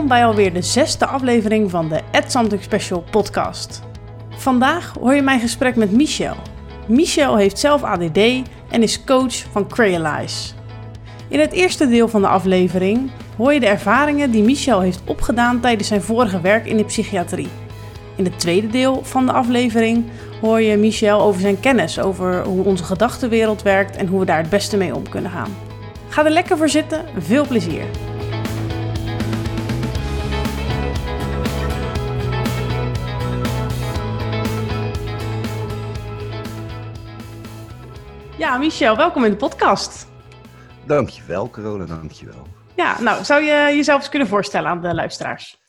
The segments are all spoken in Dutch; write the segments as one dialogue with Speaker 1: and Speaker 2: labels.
Speaker 1: Welkom bij alweer de zesde aflevering van de Add Something Special podcast. Vandaag hoor je mijn gesprek met Michel. Michel heeft zelf ADD en is coach van Crealize. In het eerste deel van de aflevering hoor je de ervaringen die Michel heeft opgedaan tijdens zijn vorige werk in de psychiatrie. In het tweede deel van de aflevering hoor je Michel over zijn kennis over hoe onze gedachtenwereld werkt en hoe we daar het beste mee om kunnen gaan. Ga er lekker voor zitten, veel plezier! Ja, Michel, welkom in de podcast.
Speaker 2: Dankjewel, Corona, dankjewel.
Speaker 1: Ja, nou, zou je jezelf eens kunnen voorstellen aan de luisteraars?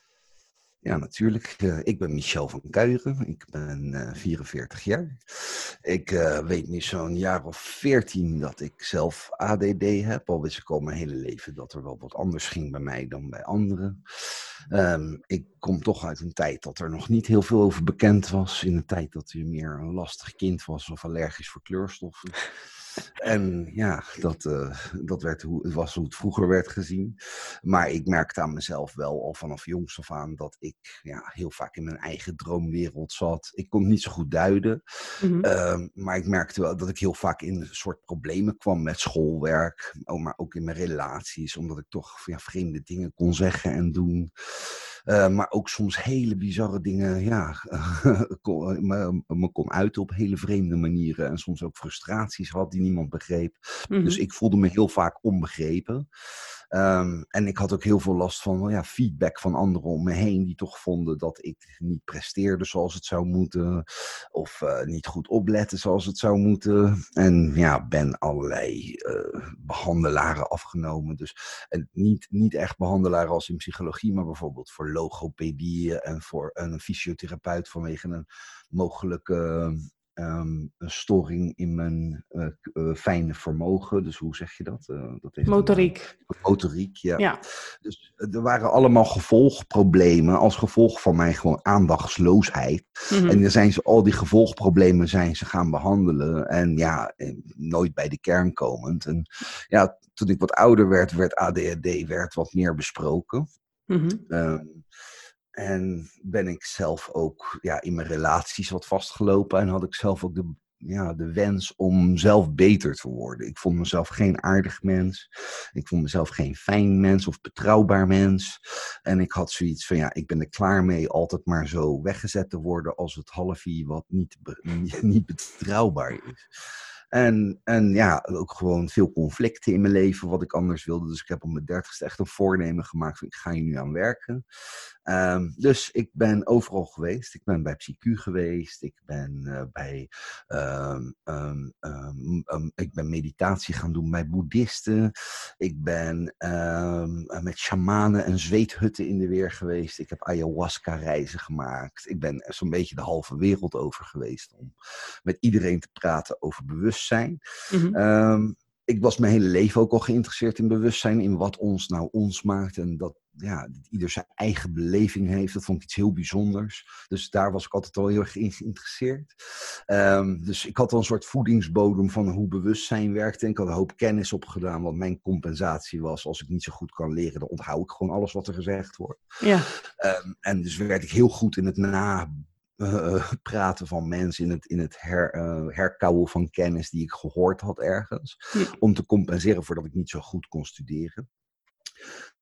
Speaker 2: Ja, natuurlijk. Uh, ik ben Michel van Kuijeren. Ik ben uh, 44 jaar. Ik uh, weet nu zo'n jaar of 14 dat ik zelf ADD heb. Al wist ik al mijn hele leven dat er wel wat anders ging bij mij dan bij anderen. Um, ik kom toch uit een tijd dat er nog niet heel veel over bekend was. In een tijd dat je meer een lastig kind was of allergisch voor kleurstoffen. En ja, dat, uh, dat werd hoe, het was hoe het vroeger werd gezien. Maar ik merkte aan mezelf wel al vanaf jongs af aan dat ik ja, heel vaak in mijn eigen droomwereld zat. Ik kon het niet zo goed duiden. Mm-hmm. Uh, maar ik merkte wel dat ik heel vaak in een soort problemen kwam met schoolwerk. Maar ook in mijn relaties, omdat ik toch ja, vreemde dingen kon zeggen en doen. Uh, maar ook soms hele bizarre dingen, ja, kon, me, me, kon uiten op hele vreemde manieren. En soms ook frustraties had die niemand begreep. Dus ik voelde me heel vaak onbegrepen. Um, en ik had ook heel veel last van ja, feedback van anderen om me heen, die toch vonden dat ik niet presteerde zoals het zou moeten, of uh, niet goed opletten zoals het zou moeten. En ja, ben allerlei uh, behandelaren afgenomen. Dus en niet, niet echt behandelaren als in psychologie, maar bijvoorbeeld voor logopedie en voor een fysiotherapeut vanwege een mogelijke Um, een storing in mijn uh, uh, fijne vermogen. Dus hoe zeg je dat? Uh, dat
Speaker 1: heeft motoriek.
Speaker 2: Een, motoriek, ja. ja. Dus er waren allemaal gevolgproblemen als gevolg van mijn gewoon aandachtsloosheid. Mm-hmm. En dan zijn ze al die gevolgproblemen zijn ze gaan behandelen. En ja, nooit bij de kern komend. En ja, toen ik wat ouder werd, werd ADHD werd wat meer besproken. Um, en ben ik zelf ook ja, in mijn relaties wat vastgelopen. En had ik zelf ook de, ja, de wens om zelf beter te worden. Ik vond mezelf geen aardig mens. Ik vond mezelf geen fijn mens of betrouwbaar mens. En ik had zoiets van, ja, ik ben er klaar mee altijd maar zo weggezet te worden als het halfje wat niet, niet betrouwbaar is. En, en ja, ook gewoon veel conflicten in mijn leven, wat ik anders wilde. Dus ik heb op mijn dertigste echt een voornemen gemaakt van ik ga hier nu aan werken. Um, dus ik ben overal geweest. Ik ben bij PsyQ geweest. Ik ben uh, bij um, um, ik ben meditatie gaan doen bij boeddhisten. Ik ben met shamanen en zweethutten in de weer geweest. Ik heb ayahuasca reizen gemaakt. Ik ben zo'n beetje de halve wereld over geweest om met iedereen te praten over bewustzijn. Mm-hmm ik was mijn hele leven ook al geïnteresseerd in bewustzijn, in wat ons nou ons maakt. En dat, ja, dat ieder zijn eigen beleving heeft. Dat vond ik iets heel bijzonders. Dus daar was ik altijd al heel erg in geïnteresseerd. Um, dus ik had al een soort voedingsbodem van hoe bewustzijn werkte. En ik had een hoop kennis opgedaan, wat mijn compensatie was. Als ik niet zo goed kan leren, dan onthoud ik gewoon alles wat er gezegd wordt. Ja. Um, en dus werd ik heel goed in het na uh, praten van mensen, in het, in het her, uh, herkauwen van kennis die ik gehoord had ergens. Ja. Om te compenseren voor dat ik niet zo goed kon studeren.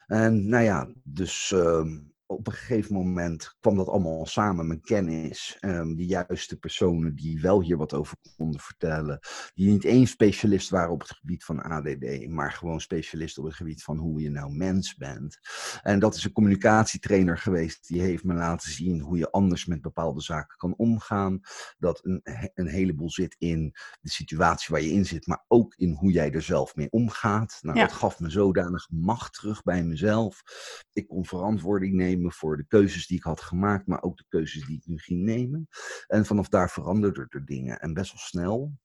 Speaker 2: En nou ja, dus uh, op een gegeven moment kwam dat allemaal samen, mijn kennis, um, de juiste personen die wel hier wat over konden vertellen, die niet één specialist waren op het gebied van ADD, maar gewoon specialist op het gebied van hoe je nou mens bent. En dat is een communicatietrainer geweest, die heeft me laten zien hoe je anders met bepaalde zaken kan omgaan. Dat een, een heleboel zit in de situatie waar je in zit, maar ook in hoe jij er zelf mee omgaat. Nou, ja. dat gaf me zodanig macht terug bij mezelf. Ik kon verantwoording nemen voor de keuzes die ik had gemaakt, maar ook de keuzes die ik nu ging nemen. En vanaf daar veranderden er dingen en best wel snel.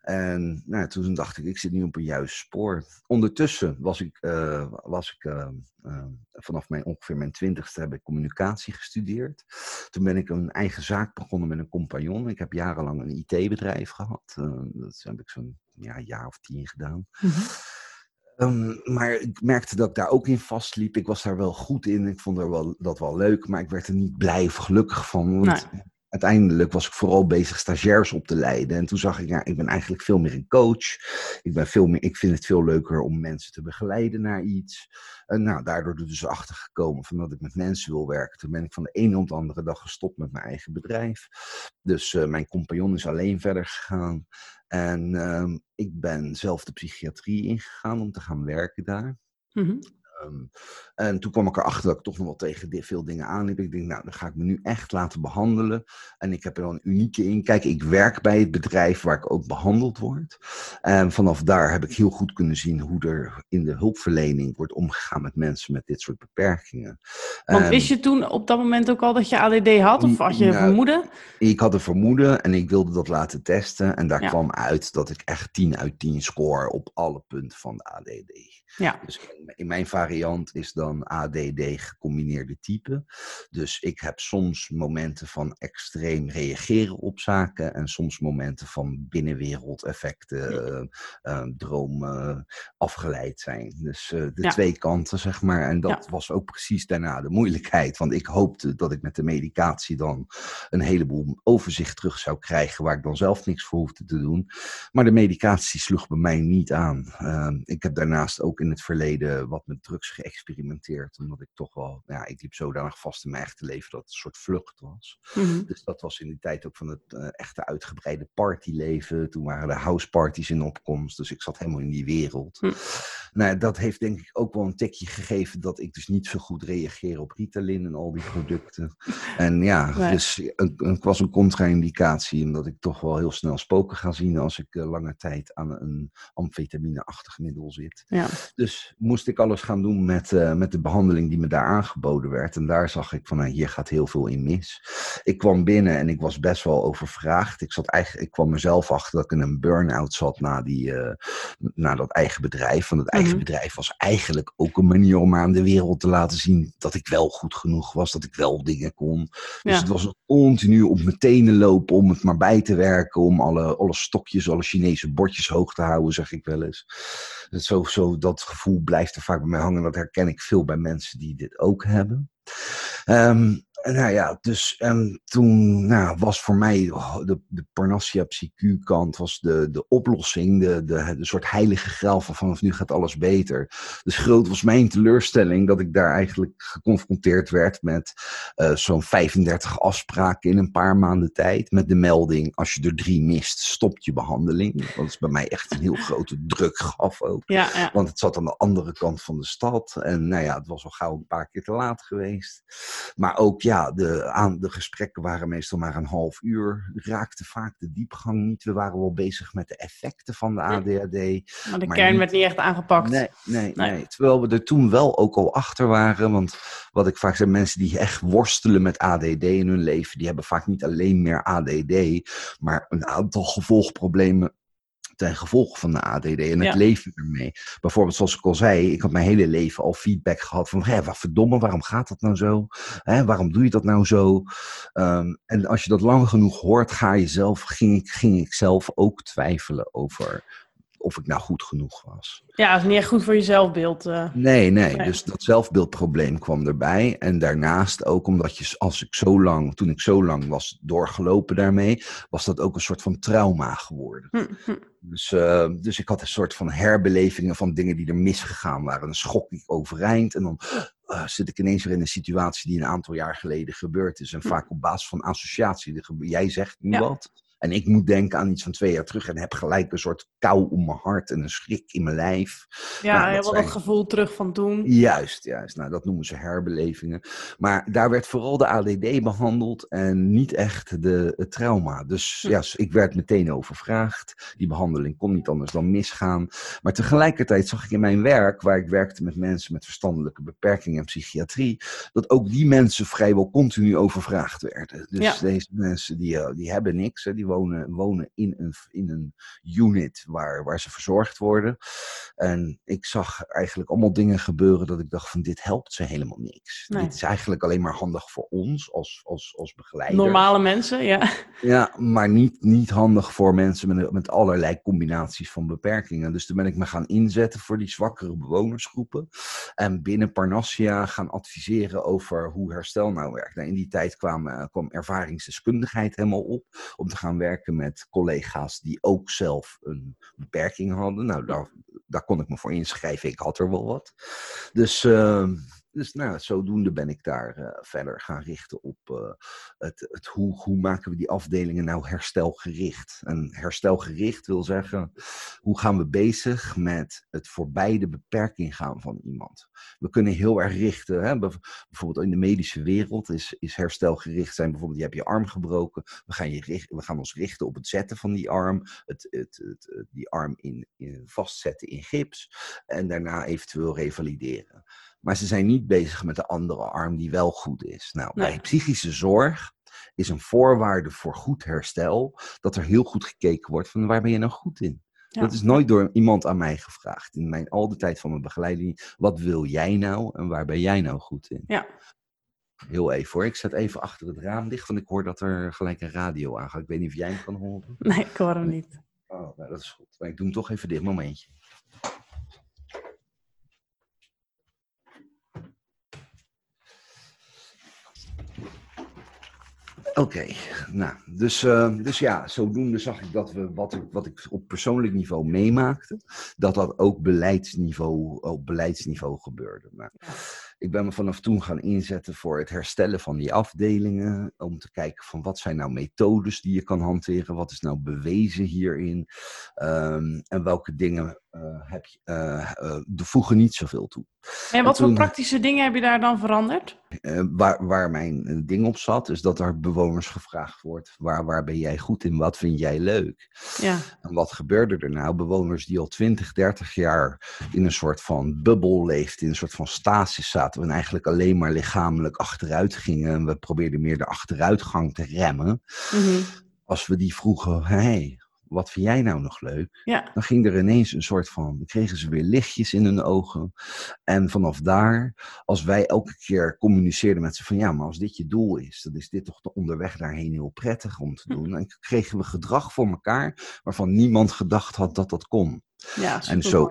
Speaker 2: En nou, toen dacht ik, ik zit nu op een juist spoor. Ondertussen was ik, uh, was ik uh, uh, vanaf mijn, ongeveer mijn twintigste heb ik communicatie gestudeerd. Toen ben ik een eigen zaak begonnen met een compagnon. Ik heb jarenlang een IT-bedrijf gehad. dat heb ik zo'n ja, jaar of tien gedaan. -hmm. Ehm, maar ik merkte dat ik daar ook in vastliep. Ik was daar wel goed in. Ik vond er wel, dat wel leuk, maar ik werd er niet blij of gelukkig van. Want uiteindelijk was ik vooral bezig stagiairs op te leiden. En toen zag ik, ja, ik ben eigenlijk veel meer een coach. Ik, ben veel meer, ik vind het veel leuker om mensen te begeleiden naar iets. En nou, daardoor dus achter gekomen van dat ik met mensen wil werken. Toen ben ik van de ene op de andere dag gestopt met mijn eigen bedrijf. Dus uh, mijn compagnon is alleen verder gegaan. En uh, ik ben zelf de psychiatrie ingegaan om te gaan werken daar. Mm Um, en toen kwam ik erachter dat ik toch nog wel tegen veel dingen aanliep. Ik denk, nou, dan ga ik me nu echt laten behandelen. En ik heb er dan een unieke in. Kijk, ik werk bij het bedrijf waar ik ook behandeld word. En vanaf daar heb ik heel goed kunnen zien hoe er in de hulpverlening wordt omgegaan met mensen met dit soort beperkingen.
Speaker 1: Want wist je toen op dat moment ook al dat je ADD had? Of had je nou, vermoeden?
Speaker 2: Ik had een vermoeden en ik wilde dat laten testen. En daar kwam uit dat ik echt 10 uit 10 score op alle punten van de ADD. Ja. Dus in mijn variant is dan ADD gecombineerde type. Dus ik heb soms momenten van extreem reageren op zaken en soms momenten van binnenwereldeffecten, uh, dromen afgeleid zijn. Dus uh, de twee kanten, zeg maar. En dat was ook precies daarna de moeilijkheid. Want ik hoopte dat ik met de medicatie dan een heleboel overzicht terug zou krijgen, waar ik dan zelf niks voor hoefde te doen. Maar de medicatie sloeg bij mij niet aan. Ehm, ik heb daarnaast ook in het verleden wat met drugs geëxperimenteerd. Omdat ik toch wel, ja, ik liep zodanig vast in mijn echte leven dat het een soort vlucht was. Mhm. Dus dat was in die tijd ook van het uh, echte uitgebreide partyleven. Toen waren de houseparties in opkomst. Dus ik zat helemaal in die wereld. Mhm. Nou, dat heeft denk ik ook wel een tikje gegeven dat ik dus niet zo goed reageer op Ritalin en al die producten. En ja, dus het was een contra-indicatie. Omdat ik toch wel heel snel spoken ga zien als ik uh, lange tijd aan een amfetamine-achtig middel zit. Ja. Dus moest ik alles gaan doen met, uh, met de behandeling die me daar aangeboden werd. En daar zag ik van, nou, hier gaat heel veel in mis. Ik kwam binnen en ik was best wel overvraagd. Ik, zat eigenlijk, ik kwam mezelf achter dat ik in een burn-out zat na, die, uh, na dat eigen bedrijf. Want het eigen mhm. bedrijf was eigenlijk ook een manier om aan de wereld te laten zien dat ik wel goed genoeg was, dat ik wel dingen kon. Dus het was continu op mijn tenen lopen om het maar bij te werken, om alle, alle stokjes, alle Chinese bordjes hoog te houden, zeg ik wel eens. Zo, zo, dat gevoel blijft er vaak bij mij hangen. Dat herken ik veel bij mensen die dit ook hebben. Um, nou ja, dus en toen nou, was voor mij de, de Parnassia psychu kant was de, de oplossing, de, de, de soort heilige graal van vanaf nu gaat alles beter. Dus groot was mijn teleurstelling dat ik daar eigenlijk geconfronteerd werd met uh, zo'n 35 afspraken in een paar maanden tijd. Met de melding, als je er drie mist, stopt je behandeling. Dat is bij mij echt een heel grote druk gaf ook. Ja, ja. Want het zat aan de andere kant van de stad. En nou ja, het was al gauw een paar keer te laat geweest. Maar ook ja, ja, de, aan, de gesprekken waren meestal maar een half uur. Raakte vaak de diepgang niet. We waren wel bezig met de effecten van de ADHD.
Speaker 1: Maar de kern werd niet echt aangepakt.
Speaker 2: Nee, nee, nee, Terwijl we er toen wel ook al achter waren. Want wat ik vaak zeg, mensen die echt worstelen met ADD in hun leven, die hebben vaak niet alleen meer ADD, maar een aantal gevolgproblemen ten gevolge van de ADD en het leven ermee. Bijvoorbeeld, zoals ik al zei, ik had mijn hele leven al feedback gehad van, hé, wat verdomme, waarom gaat dat nou zo? Hè, waarom doe je dat nou zo? Um, en als je dat lang genoeg hoort, ga je zelf, ging ik, ging ik zelf ook twijfelen over of ik nou goed genoeg was.
Speaker 1: Ja, dat is niet echt goed voor je zelfbeeld. Uh.
Speaker 2: Nee, nee, dus dat zelfbeeldprobleem kwam erbij. En daarnaast ook omdat je, als ik zo lang, toen ik zo lang was doorgelopen daarmee, was dat ook een soort van trauma geworden. Hm, hm. Dus, uh, dus ik had een soort van herbelevingen van dingen die er misgegaan waren. Dan schok ik overeind en dan uh, zit ik ineens weer in een situatie die een aantal jaar geleden gebeurd is. En hm. vaak op basis van associatie. Jij zegt nu wat. En ik moet denken aan iets van twee jaar terug en heb gelijk een soort kou om mijn hart en een schrik in mijn lijf.
Speaker 1: Ja, nou, dat zijn... gevoel terug van toen.
Speaker 2: Juist, juist. Nou, dat noemen ze herbelevingen. Maar daar werd vooral de ADD behandeld en niet echt de, het trauma. Dus hm. ja, ik werd meteen overvraagd. Die behandeling kon niet anders dan misgaan. Maar tegelijkertijd zag ik in mijn werk, waar ik werkte met mensen met verstandelijke beperkingen en psychiatrie, dat ook die mensen vrijwel continu overvraagd werden. Dus deze mensen die, eh, die hebben niks, hè, die wonen, wonen in, een, in een unit waar, waar ze verzorgd worden. En ik zag eigenlijk allemaal dingen gebeuren dat ik dacht van dit helpt ze helemaal niks. Dit is eigenlijk alleen maar handig voor ons als, als, als begeleiders.
Speaker 1: Normale mensen, ja.
Speaker 2: Ja, maar niet, niet handig voor mensen met, met allerlei combinaties van beperkingen. Dus toen ben ik me gaan inzetten voor die zwakkere bewonersgroepen. En binnen Parnassia gaan adviseren over hoe herstel nou werkt. Nou, in die tijd kwam, uh, kwam ervaringsdeskundigheid helemaal op. Om te gaan werken met collega's die ook zelf een beperking hadden. Nou, daar, daar kon ik me voor inschrijven. Ik had er wel wat. Dus... Dus nou, zodoende ben ik daar uh, verder gaan richten op uh, het, het hoe, hoe maken we die afdelingen nou herstelgericht. En herstelgericht wil zeggen, hoe gaan we bezig met het voorbij de beperking gaan van iemand. We kunnen heel erg richten, hè, bijvoorbeeld in de medische wereld is, is herstelgericht zijn bijvoorbeeld, je hebt je arm gebroken, we gaan, je we gaan ons richten op het zetten van die arm, het, het, het, die arm in, in vastzetten in gips en daarna eventueel revalideren. Maar ze zijn niet bezig met de andere arm die wel goed is. Nou, bij psychische zorg is een voorwaarde voor goed herstel dat er heel goed gekeken wordt van waar ben je nou goed in. Dat is nooit door iemand aan mij gevraagd. In mijn, al de tijd van mijn begeleiding, wat wil jij nou en waar ben jij nou goed in?
Speaker 1: Ja.
Speaker 2: Heel even hoor, ik zet even achter het raam dicht, want ik hoor dat er gelijk een radio aangaat. Ik weet niet of jij hem kan horen.
Speaker 1: Nee, ik hoor hem niet.
Speaker 2: Oh, nou, dat is goed. Maar ik doe hem toch even dit momentje. Oké, nou, dus, uh, dus ja, zodoende zag ik dat we wat ik, wat ik op persoonlijk niveau meemaakte, dat dat ook beleidsniveau, op beleidsniveau gebeurde. Nou, ik ben me vanaf toen gaan inzetten voor het herstellen van die afdelingen, om te kijken van wat zijn nou methodes die je kan hanteren, wat is nou bewezen hierin, um, en welke dingen heb je, uh, voegen niet zoveel toe.
Speaker 1: En wat voor praktische dingen heb je daar dan veranderd?
Speaker 2: waar, waar mijn ding op zat, is dat er bewoners gevraagd wordt: waar, waar ben jij goed in? Wat vind jij leuk?
Speaker 1: Ja.
Speaker 2: En wat gebeurde er nou? Bewoners die al 20, 30 jaar in een soort van bubbel leefden, in een soort van stasis zaten, en eigenlijk alleen maar lichamelijk achteruit gingen. En we probeerden meer de achteruitgang te remmen.
Speaker 1: Mm -hmm.
Speaker 2: Als we die vroegen: hey, wat vind jij nou nog leuk?
Speaker 1: Ja.
Speaker 2: Dan ging er ineens een soort van, dan kregen ze weer lichtjes in hun ogen. En vanaf daar, als wij elke keer communiceerden met ze van, ja, maar als dit je doel is, dan is dit toch de onderweg daarheen heel prettig om te doen. En kregen we gedrag voor elkaar waarvan niemand gedacht had dat dat kon.
Speaker 1: Ja,
Speaker 2: en zo,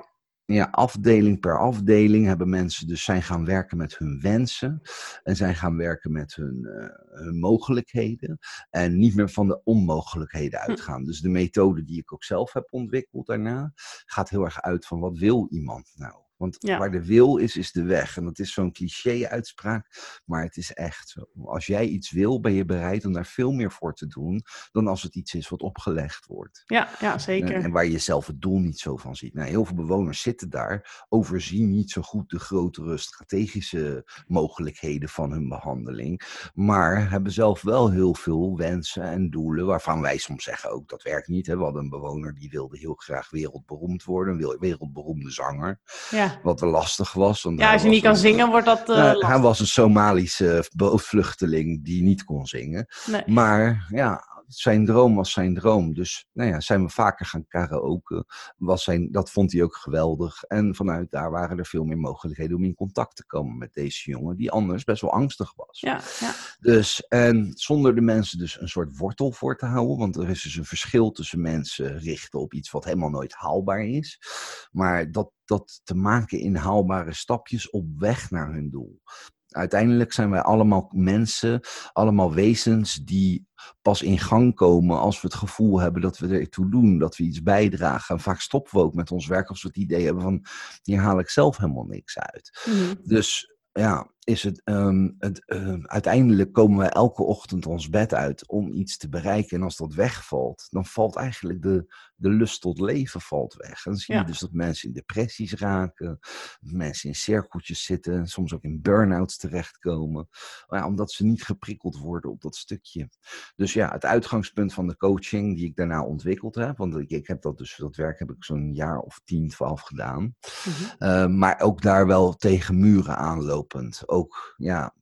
Speaker 2: ja, afdeling per afdeling hebben mensen dus zijn gaan werken met hun wensen en zijn gaan werken met hun, uh, hun mogelijkheden en niet meer van de onmogelijkheden uitgaan. Dus de methode die ik ook zelf heb ontwikkeld daarna gaat heel erg uit van wat wil iemand nou? Want
Speaker 1: Ja.
Speaker 2: waar de wil is, is de weg. En dat is zo'n cliché-uitspraak, maar het is echt zo. Als jij iets wil, ben je bereid om daar veel meer voor te doen dan als het iets is wat opgelegd wordt.
Speaker 1: Ja, ja zeker.
Speaker 2: en waar je zelf het doel niet zo van ziet. Nou, heel veel bewoners zitten daar, overzien niet zo goed de grotere strategische mogelijkheden van hun behandeling. Maar hebben zelf wel heel veel wensen en doelen, waarvan wij soms zeggen ook dat werkt niet. Hè. We hadden een bewoner die wilde heel graag wereldberoemd worden, een wil- wereldberoemde zanger.
Speaker 1: Ja,
Speaker 2: Wat wel lastig was. Want
Speaker 1: ja
Speaker 2: hij
Speaker 1: als je niet kan
Speaker 2: een-
Speaker 1: zingen, wordt dat eh
Speaker 2: nou, hij was een Somalische vluchteling die niet kon zingen.
Speaker 1: Nee.
Speaker 2: Maar ja, zijn droom was zijn droom. Dus nou ja, zijn we vaker gaan karaoke. Was zijn, dat vond hij ook geweldig. En vanuit daar waren er veel meer mogelijkheden om in contact te komen met deze jongen, die anders best wel angstig was.
Speaker 1: Ja, ja.
Speaker 2: Dus, en zonder de mensen dus een soort wortel voor te houden, want er is dus een verschil tussen mensen richten op iets wat helemaal nooit haalbaar is, maar dat, dat te maken in haalbare stapjes op weg naar hun doel. Uiteindelijk zijn wij allemaal mensen, allemaal wezens die pas in gang komen als we het gevoel hebben dat we er toe doen, dat we iets bijdragen. En vaak stoppen we ook met ons werk als we het idee hebben van, hier haal ik zelf helemaal niks uit.
Speaker 1: Mhm.
Speaker 2: Dus ja, is het, ehm, het ehm, uiteindelijk komen we elke ochtend ons bed uit om iets te bereiken. En als dat wegvalt, dan valt eigenlijk de, de lust tot leven valt weg. En dan zie je
Speaker 1: Ja.
Speaker 2: dus dat mensen in depressies raken, mensen in cirkeltjes zitten, en soms ook in burn-outs terechtkomen. Ja, omdat ze niet geprikkeld worden op dat stukje. Dus ja, het uitgangspunt van de coaching die ik daarna ontwikkeld heb, want ik, heb dat dus, dat werk heb ik zo'n jaar of 10, 12 gedaan.
Speaker 1: Mhm.
Speaker 2: Uh, maar ook daar wel tegen muren aanlopend. Ook, ja,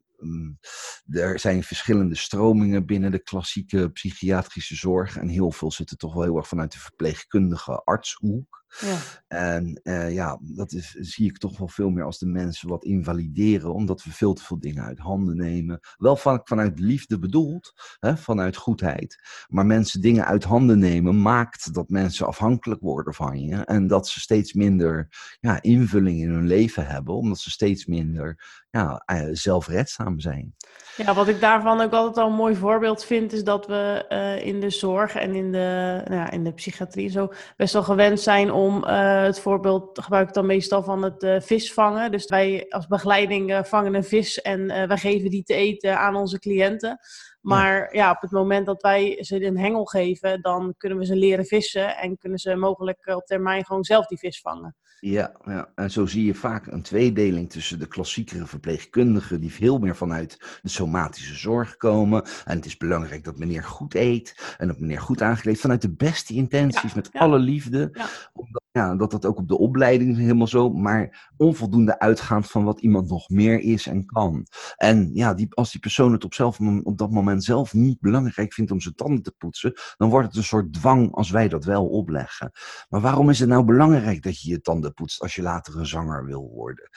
Speaker 2: er zijn verschillende stromingen binnen de klassieke psychiatrische zorg. En heel veel zitten toch wel heel erg vanuit de verpleegkundige artshoek. Ja. En uh, ja, dat is, zie ik toch wel veel meer als de mensen wat invalideren, omdat we veel te veel dingen uit handen nemen. Wel van, vanuit liefde bedoeld, hè, vanuit goedheid. Maar mensen dingen uit handen nemen maakt dat mensen afhankelijk worden van je. En dat ze steeds minder ja, invulling in hun leven hebben, omdat ze steeds minder ja, uh, zelfredzaam zijn.
Speaker 1: Ja, wat ik daarvan ook altijd al een mooi voorbeeld vind, is dat we uh, in de zorg en in de, nou ja, in de psychiatrie zo best wel gewend zijn om uh, het voorbeeld, gebruik ik dan meestal van het uh, vis vangen. Dus wij als begeleiding vangen een vis en wij geven die te eten aan onze cliënten. Maar ja. op het moment dat wij ze een hengel geven, dan kunnen we ze leren vissen en kunnen ze mogelijk op termijn gewoon zelf die vis vangen.
Speaker 2: Ja, ja, en zo zie je vaak een tweedeling tussen de klassiekere verpleegkundigen, die veel meer vanuit de somatische zorg komen. En het is belangrijk dat meneer goed eet en dat meneer goed aangekleed, vanuit de beste intenties, met alle liefde. Omdat, ja, dat dat ook op de opleiding helemaal zo, maar onvoldoende uitgaand van wat iemand nog meer is en kan. En ja, die, als die persoon het op, zelf, op dat moment zelf niet belangrijk vindt om zijn tanden te poetsen, dan wordt het een soort dwang als wij dat wel opleggen. Maar waarom is het nou belangrijk dat je je tanden poetst als je later een zanger wil worden?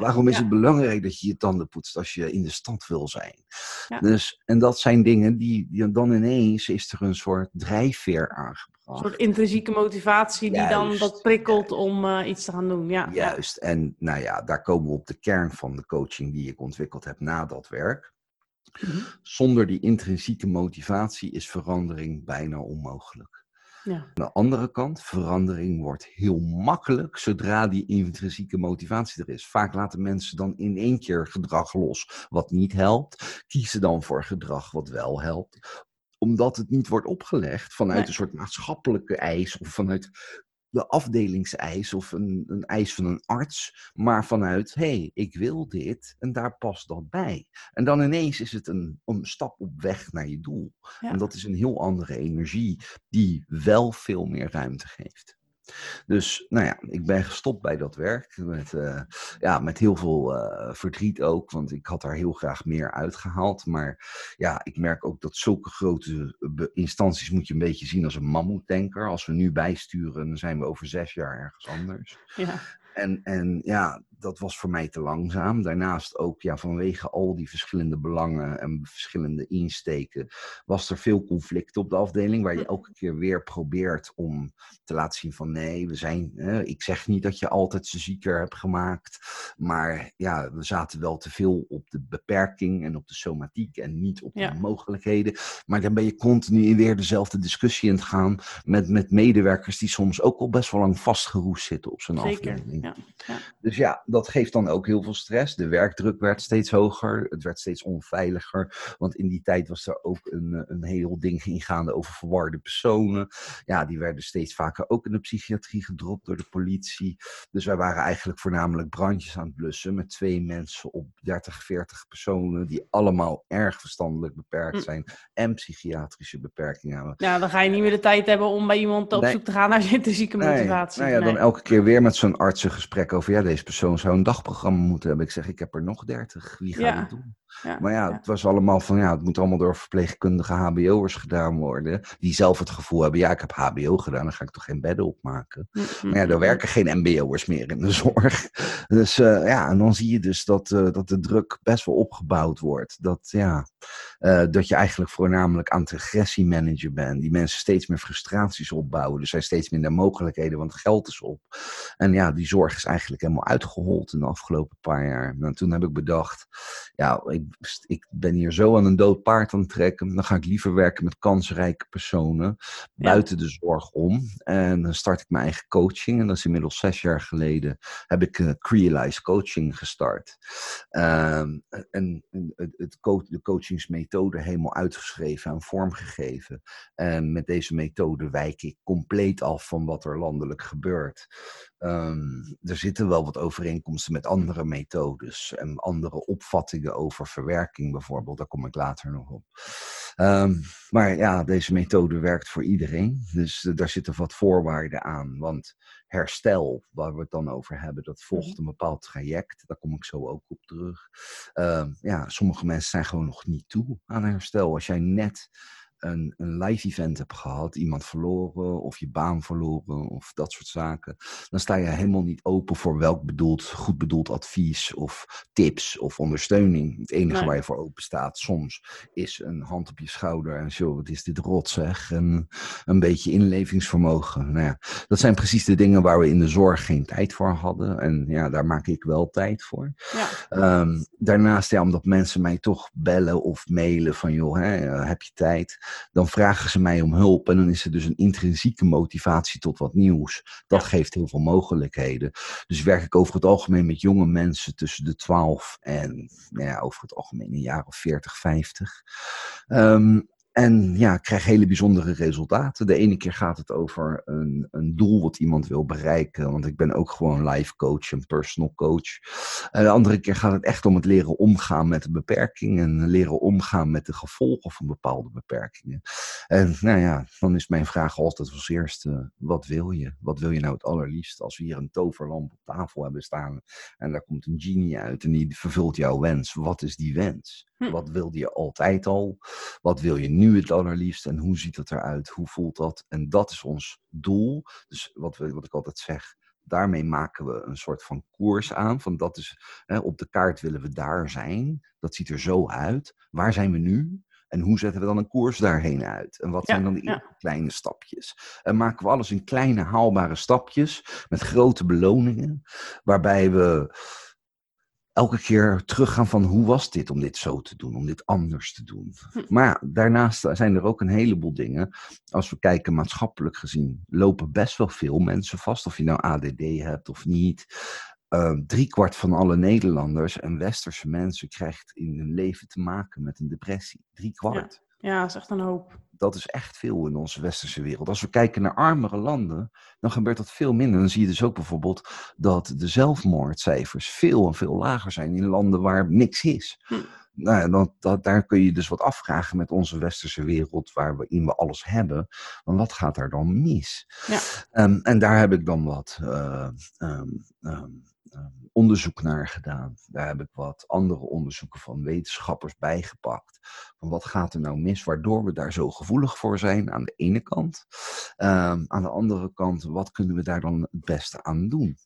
Speaker 2: waarom is het belangrijk dat je je tanden poetst als je in de stad wil zijn? Dus, en dat zijn dingen die, die dan ineens is er een soort drijfveer aangebracht.
Speaker 1: Een soort intrinsieke motivatie die dan dat prikkelt om uh, iets te gaan doen. Ja,
Speaker 2: juist. En nou ja, daar komen we op de kern van de coaching die ik ontwikkeld heb na dat werk. Mhm. Zonder die intrinsieke motivatie is verandering bijna onmogelijk. Ja. Aan de andere kant, verandering wordt heel makkelijk zodra die intrinsieke motivatie er is. Vaak laten mensen dan in één keer gedrag los wat niet helpt, kiezen dan voor gedrag wat wel helpt omdat het niet wordt opgelegd vanuit een soort maatschappelijke eis of vanuit de afdelingseis of een, een eis van een arts, maar vanuit, hé, hey, ik wil dit en daar past dat bij. En dan ineens is het een, een stap op weg naar je doel. En dat is een heel andere energie die wel veel meer ruimte geeft. Dus nou ja, ik ben gestopt bij dat werk. Met, uh, ja, met heel veel uh, verdriet ook, want ik had daar heel graag meer uitgehaald. Maar ja, ik merk ook dat zulke grote instanties moet je een beetje zien als een mammoetanker. Als we nu bijsturen, dan zijn we over zes jaar ergens anders. Ja. En, en ja, dat was voor mij te langzaam. Daarnaast ook ja, vanwege al die verschillende belangen en verschillende insteken, was er veel conflict op de afdeling, waar je elke keer weer probeert om te laten zien van nee, we zijn, ik zeg niet dat je altijd ze zieker hebt gemaakt, maar ja, we zaten wel te veel op de beperking en op de somatiek en niet op de mogelijkheden. Maar dan ben je continu weer dezelfde discussie in het gaan met, met medewerkers die soms ook al best wel lang vastgeroest zitten op zo'n afdeling. Ja. Ja. Dus ja, dat geeft dan ook heel veel stress. De werkdruk werd steeds hoger. Het werd steeds onveiliger. Want in die tijd was er ook een, eh, een heel ding ingaande over verwarde personen. Ja, die werden steeds vaker ook in de psychiatrie gedropt door de politie. Dus wij waren eigenlijk voornamelijk brandjes aan het blussen. Met twee mensen op 30, 40 personen. Die allemaal erg verstandelijk beperkt hm. zijn. En psychiatrische beperkingen hebben.
Speaker 1: Ja, dan ga je niet meer de tijd hebben om bij iemand op zoek te gaan naar intrinsieke motivatie.
Speaker 2: Nee. Nou ja, dan elke keer weer met zo'n artsengesprek over. Ja, deze persoon zou een dagprogramma moeten hebben. Ik zeg, ik heb er nog dertig. Wie gaat het doen? Maar ja, het was allemaal van, ja, het moet allemaal door verpleegkundige hbo'ers gedaan worden. Die zelf het gevoel hebben, ja, ik heb hbo gedaan, dan ga ik toch geen bedden opmaken. Mm, mm, maar ja, er mm, werken geen mbo'ers meer in de zorg. Dus uh, ja, en dan zie je dus dat, uh, dat de druk best wel opgebouwd wordt. Dat, ja, uh, dat je eigenlijk voornamelijk aan het regressiemanager bent. Die mensen steeds meer frustraties opbouwen. Er zijn steeds minder mogelijkheden, want geld is op. En ja, die zorg is eigenlijk helemaal uitgehold in de afgelopen paar jaar. En toen heb ik bedacht, ja, ik ik, ben hier zo aan een dood paard aan het trekken. Dan ga ik liever werken met kansrijke personen buiten de zorg om. En dan start ik mijn eigen coaching. En dat is inmiddels zes jaar geleden heb ik uh, Crealize Coaching gestart. Ehm, en het, het de coachingsmethode helemaal uitgeschreven en vormgegeven. En met deze methode wijk ik compleet af van wat er landelijk gebeurt. Um, er zitten wel wat overeenkomsten met andere methodes en andere opvattingen over verwerking bijvoorbeeld. Daar kom ik later nog op. Um, maar ja, deze methode werkt voor iedereen. Dus uh, daar zitten wat voorwaarden aan. Want herstel, waar we het dan over hebben, dat volgt mhm. een bepaald traject. Daar kom ik zo ook op terug. Um, ja, sommige mensen zijn gewoon nog niet toe aan herstel. Als jij net een, een live event hebt gehad, iemand verloren of je baan verloren of dat soort zaken, dan sta je helemaal niet open voor welk bedoeld, goed bedoeld advies of tips of ondersteuning. Het enige waar je voor open staat soms is een hand op je schouder en zo, wat is dit rot zeg, en een beetje inlevingsvermogen. Nou ja, dat zijn precies de dingen waar we in de zorg geen tijd voor hadden en ja, daar maak ik wel tijd voor. Ja. Ehm, daarnaast, ja, omdat mensen mij toch bellen of mailen van joh, hè, heb je tijd? Dan vragen ze mij om hulp en dan is er dus een intrinsieke motivatie tot wat nieuws. Dat geeft heel veel mogelijkheden. Dus werk ik over het algemeen met jonge mensen tussen de 12 en nou ja, over het algemeen een jaar of 40, 50. Um, en ja, ik krijg hele bijzondere resultaten. De ene keer gaat het over een, een doel wat iemand wil bereiken. Want ik ben ook gewoon life coach en personal coach. En de andere keer gaat het echt om het leren omgaan met de beperkingen. En leren omgaan met de gevolgen van bepaalde beperkingen. En nou ja, dan is mijn vraag altijd als eerste: wat wil je? Wat wil je nou het allerliefst? Als we hier een toverlamp op tafel hebben staan. En daar komt een genie uit en die vervult jouw wens. Wat is die wens? Hm. Wat wilde je altijd al? Wat wil je nu het allerliefst? En hoe ziet het eruit? Hoe voelt dat? En dat is ons doel. Dus wat, we, wat ik altijd zeg, daarmee maken we een soort van koers aan. Van dat is, hè, op de kaart willen we daar zijn. Dat ziet er zo uit. Waar zijn we nu? En hoe zetten we dan een koers daarheen uit? En wat zijn dan die kleine stapjes? En maken we alles in kleine haalbare stapjes met grote beloningen, waarbij we elke keer teruggaan van hoe was dit om dit zo te doen, om dit anders te doen. Hm. Maar ja, daarnaast zijn er ook een heleboel dingen. Als we kijken maatschappelijk gezien, lopen best wel veel mensen vast, of je nou ADD hebt of niet. Uh, driekwart van alle Nederlanders en westerse mensen krijgt in hun leven te maken met een depressie. Drie kwart.
Speaker 1: Ja, ja dat is echt een hoop
Speaker 2: dat is echt veel in onze westerse wereld. Als we kijken naar armere landen, dan gebeurt dat veel minder. Dan zie je dus ook bijvoorbeeld dat de zelfmoordcijfers veel en veel lager zijn in landen waar niks is. Hm. Nou, dat, dat, daar kun je dus wat afvragen met onze westerse wereld, waarin we alles hebben. Want wat gaat er dan mis? Ja. Um, en daar heb ik dan wat uh, um, um, onderzoek naar gedaan. Daar heb ik wat andere onderzoeken van wetenschappers bijgepakt. Van wat gaat er nou mis, waardoor we daar zo gevoelig voor zijn aan de ene kant. Um, aan de andere kant, wat kunnen we daar dan het beste aan doen?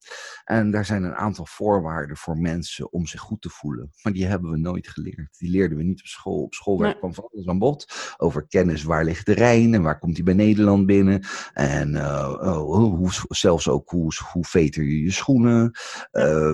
Speaker 2: En daar zijn een aantal voorwaarden voor mensen om zich goed te voelen. Maar die hebben we nooit geleerd. Die leerden we niet op school. Op school nee. kwam van alles aan bod. Over kennis, waar ligt de Rijn en waar komt die bij Nederland binnen? En uh, oh, hoe, zelfs ook hoe, hoe veter je je schoenen? Uh,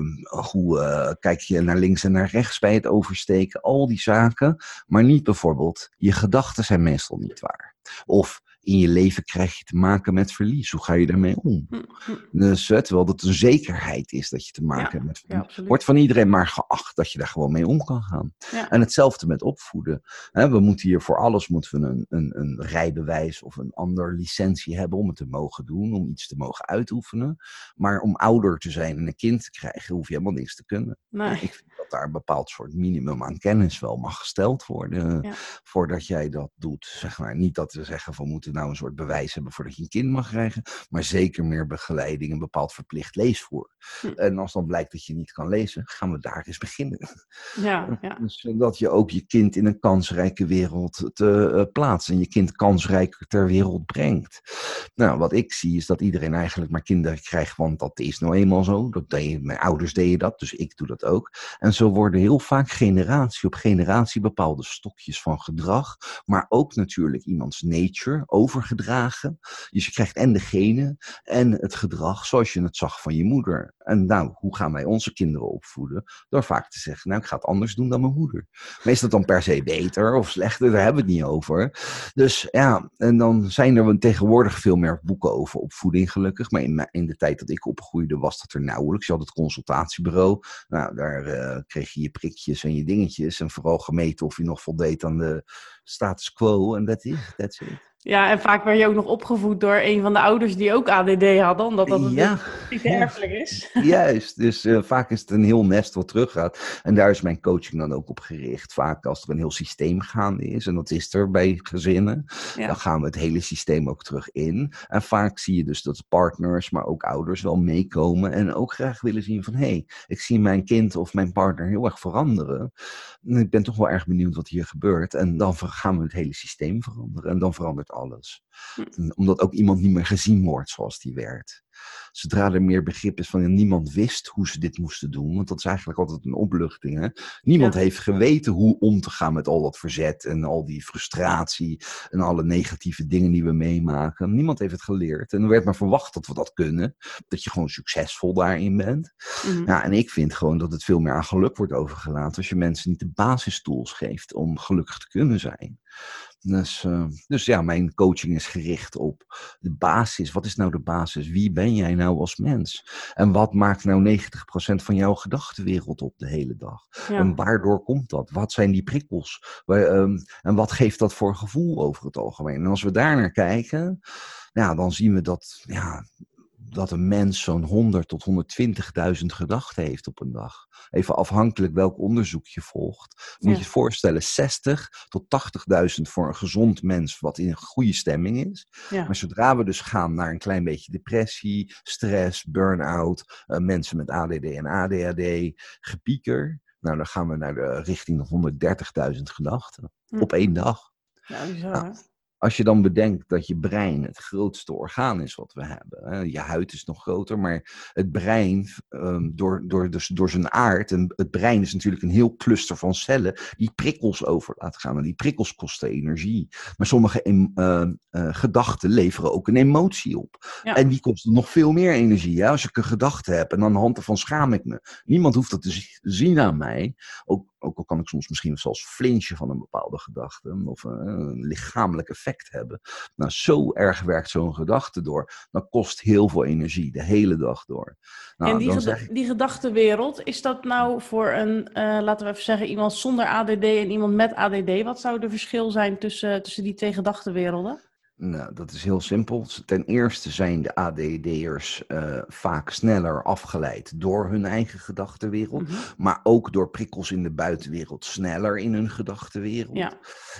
Speaker 2: hoe uh, kijk je naar links en naar rechts bij het oversteken? Al die zaken. Maar niet bijvoorbeeld, je gedachten zijn meestal niet waar. Of in je leven krijg je te maken met verlies. Hoe ga je daarmee om? Hm, hm. Dus, terwijl het een zekerheid is dat je te maken hebt met verlies. Ja, wordt van iedereen maar geacht dat je daar gewoon mee om kan gaan. En hetzelfde met opvoeden. we moeten hier voor alles moeten we een, een, een rijbewijs of een ander licentie hebben om het te mogen doen, om iets te mogen uitoefenen. Maar om ouder te zijn en een kind te krijgen, hoef je helemaal niks te kunnen. Nee. Ik vind dat daar een bepaald soort minimum aan kennis wel mag gesteld worden. Voordat jij dat doet. Zeg maar. Niet dat we zeggen van moeten nou een soort bewijs hebben voordat je een kind mag krijgen. Maar zeker meer begeleiding, een bepaald verplicht leesvoer. Hm. En als dan blijkt dat je niet kan lezen, gaan we daar eens beginnen. Ja, ja. Zodat je ook je kind in een kansrijke wereld te uh, plaatst. En je kind kansrijker ter wereld brengt. Nou, wat ik zie is dat iedereen eigenlijk maar kinderen krijgt, want dat is nou eenmaal zo. Dat deed, mijn ouders deden dat, dus ik doe dat ook. En zo worden heel vaak generatie op generatie bepaalde stokjes van gedrag, maar ook natuurlijk iemands nature overgedragen. Dus je krijgt en de genen en het gedrag zoals je het zag van je moeder. En nou, hoe gaan wij onze kinderen opvoeden? Door vaak te zeggen, nou, ik ga het anders doen dan mijn moeder. Maar is dat dan per se beter of slechter? Daar hebben we het niet over. Dus ja, en dan zijn er tegenwoordig veel meer boeken over opvoeding, gelukkig. Maar in, de tijd dat ik opgroeide, was dat er nauwelijks. Je had het consultatiebureau. Nou, daar uh, kreeg je je prikjes en je dingetjes. En vooral gemeten of je nog voldeed aan de status quo. En dat is, that's it.
Speaker 1: Ja, en vaak werd je ook nog opgevoed door een van de ouders die ook ADD hadden, omdat dat ja, iets erfelijk is.
Speaker 2: Juist, dus uh, vaak is het een heel nest wat teruggaat. En daar is mijn coaching dan ook op gericht. Vaak als er een heel systeem gaande is, en dat is er bij gezinnen, dan gaan we het hele systeem ook terug in. En vaak zie je dus dat partners, maar ook ouders wel meekomen en ook graag willen zien van, hé, hey, ik zie mijn kind of mijn partner heel erg veranderen. En ik ben toch wel erg benieuwd wat hier gebeurt. En dan gaan we het hele systeem veranderen. En dan verandert alles. Hm. Omdat ook iemand niet meer gezien wordt zoals die werd. Zodra er meer begrip is van niemand wist hoe ze dit moesten doen. Want dat is eigenlijk altijd een opluchting. Hè? Niemand heeft geweten hoe om te gaan met al dat verzet en al die frustratie en alle negatieve dingen die we meemaken. Niemand heeft het geleerd. En er werd maar verwacht dat we dat kunnen. Dat je gewoon succesvol daarin bent. Mhm. ja, en ik vind gewoon dat het veel meer aan geluk wordt overgelaten als je mensen niet de basistools geeft om gelukkig te kunnen zijn. Dus, uh, dus ja, mijn coaching is gericht op de basis. Wat is nou de basis? Wie ben jij nou als mens? En wat maakt nou 90% van jouw gedachtenwereld op de hele dag? En waardoor komt dat? Wat zijn die prikkels? Um, en wat geeft dat voor gevoel over het algemeen? En als we daar naar kijken, ja, dan zien we dat ja, dat een mens zo'n 100 tot 120.000 gedachten heeft op een dag. Even afhankelijk welk onderzoek je volgt. Moet je je voorstellen, 60 tot 80.000 voor een gezond mens, wat in een goede stemming is. Maar zodra we dus gaan naar een klein beetje depressie, stress, burn-out, uh, mensen met ADD en ADHD, gepieker. Nou, dan gaan we naar de richting 130.000 gedachten hm. op één dag.
Speaker 1: Ja, nou,
Speaker 2: als je dan bedenkt dat je brein het grootste orgaan is wat we hebben. Hè? Je huid is nog groter, maar het brein, um, door, door, dus door zijn aard, en het brein is natuurlijk een heel cluster van cellen die prikkels over laten gaan. En die prikkels kosten energie. Maar sommige uh, gedachten leveren ook een emotie op. En die kosten nog veel meer energie. Als ik een gedachte heb en aan de hand ervan schaam ik me. Niemand hoeft dat te zien aan mij. Ook ook al kan ik soms misschien zelfs flinchen van een bepaalde gedachte of een, lichamelijk effect hebben. Nou, zo erg werkt zo'n gedachte door. Dan kost heel veel energie de hele dag door. Nou,
Speaker 1: en die, die gedachtenwereld, is dat nou voor een, uh, laten we even zeggen, iemand zonder ADD en iemand met ADD? Wat zou de verschil zijn tussen, tussen die twee gedachtenwerelden?
Speaker 2: Nou, dat is heel simpel. Ten eerste zijn de ADD'ers uh, eh, vaak sneller afgeleid door hun eigen gedachtenwereld, mhm. maar ook door prikkels in de buitenwereld sneller in hun gedachtenwereld. Ja.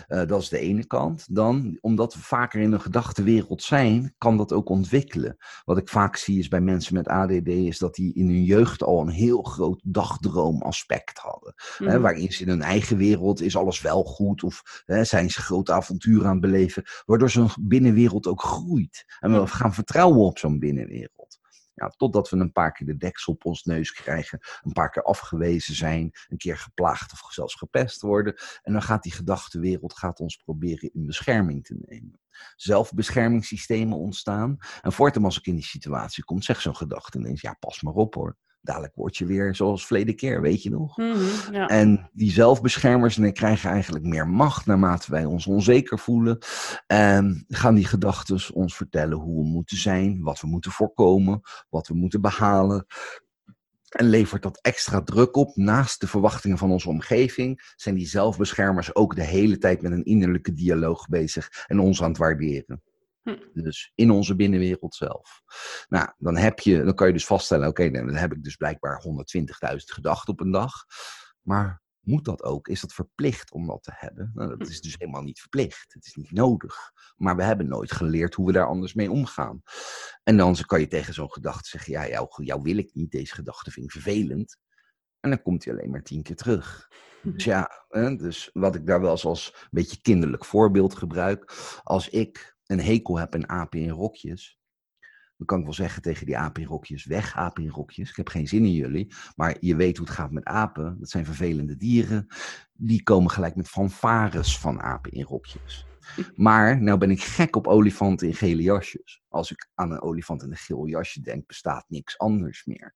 Speaker 2: Uh, dat is de ene kant. Dan, omdat we vaker in een gedachtenwereld zijn, kan dat ook ontwikkelen. Wat ik vaak zie is bij mensen met ADD, is dat die in hun jeugd al een heel groot dagdroomaspect hadden. hè, mhm. waarin ze in hun eigen wereld is alles wel goed of hè, zijn ze grote avonturen aan het beleven, waardoor ze een binnenwereld ook groeit. En we gaan vertrouwen op zo'n binnenwereld. Ja, totdat we een paar keer de deksel op ons neus krijgen, een paar keer afgewezen zijn, een keer geplaagd of zelfs gepest worden. En dan gaat die gedachtenwereld gaat ons proberen in bescherming te nemen. Zelfbeschermingssystemen ontstaan. En voortaan als ik in die situatie kom, zegt zo'n gedachte ineens, ja pas maar op hoor dadelijk word je weer zoals verleden keer, weet je nog? Mhm, ja. En die zelfbeschermers die krijgen eigenlijk meer macht naarmate wij ons onzeker voelen. En gaan die gedachten ons vertellen hoe we moeten zijn, wat we moeten voorkomen, wat we moeten behalen. En levert dat extra druk op naast de verwachtingen van onze omgeving, zijn die zelfbeschermers ook de hele tijd met een innerlijke dialoog bezig en ons aan het waarderen. Hm. Dus in onze binnenwereld zelf. Nou, dan, heb je, dan kan je dus vaststellen: oké, dan heb ik dus blijkbaar 120.000 gedachten op een dag. Maar moet dat ook? Is dat verplicht om dat te hebben? Nou, dat is dus helemaal niet verplicht. Het is niet nodig. Maar we hebben nooit geleerd hoe we daar anders mee omgaan. En dan kan je tegen zo'n gedachte zeggen: ja, jou, jou wil ik niet. Deze gedachte vind ik vervelend. En dan komt hij alleen maar tien keer terug. Dus ja, dus wat ik daar wel eens als een beetje kinderlijk voorbeeld gebruik. Als ik een hekel heb aan apen in rokjes, dan kan ik wel zeggen tegen die apen in rokjes, weg apen in rokjes, ik heb geen zin in jullie. Maar je weet hoe het gaat met apen, dat zijn vervelende dieren. Die komen gelijk met fanfares van apen in rokjes. Maar nou ben ik gek op olifanten in gele jasjes. Als ik aan een olifant in een geel jasje denk, bestaat niks anders meer.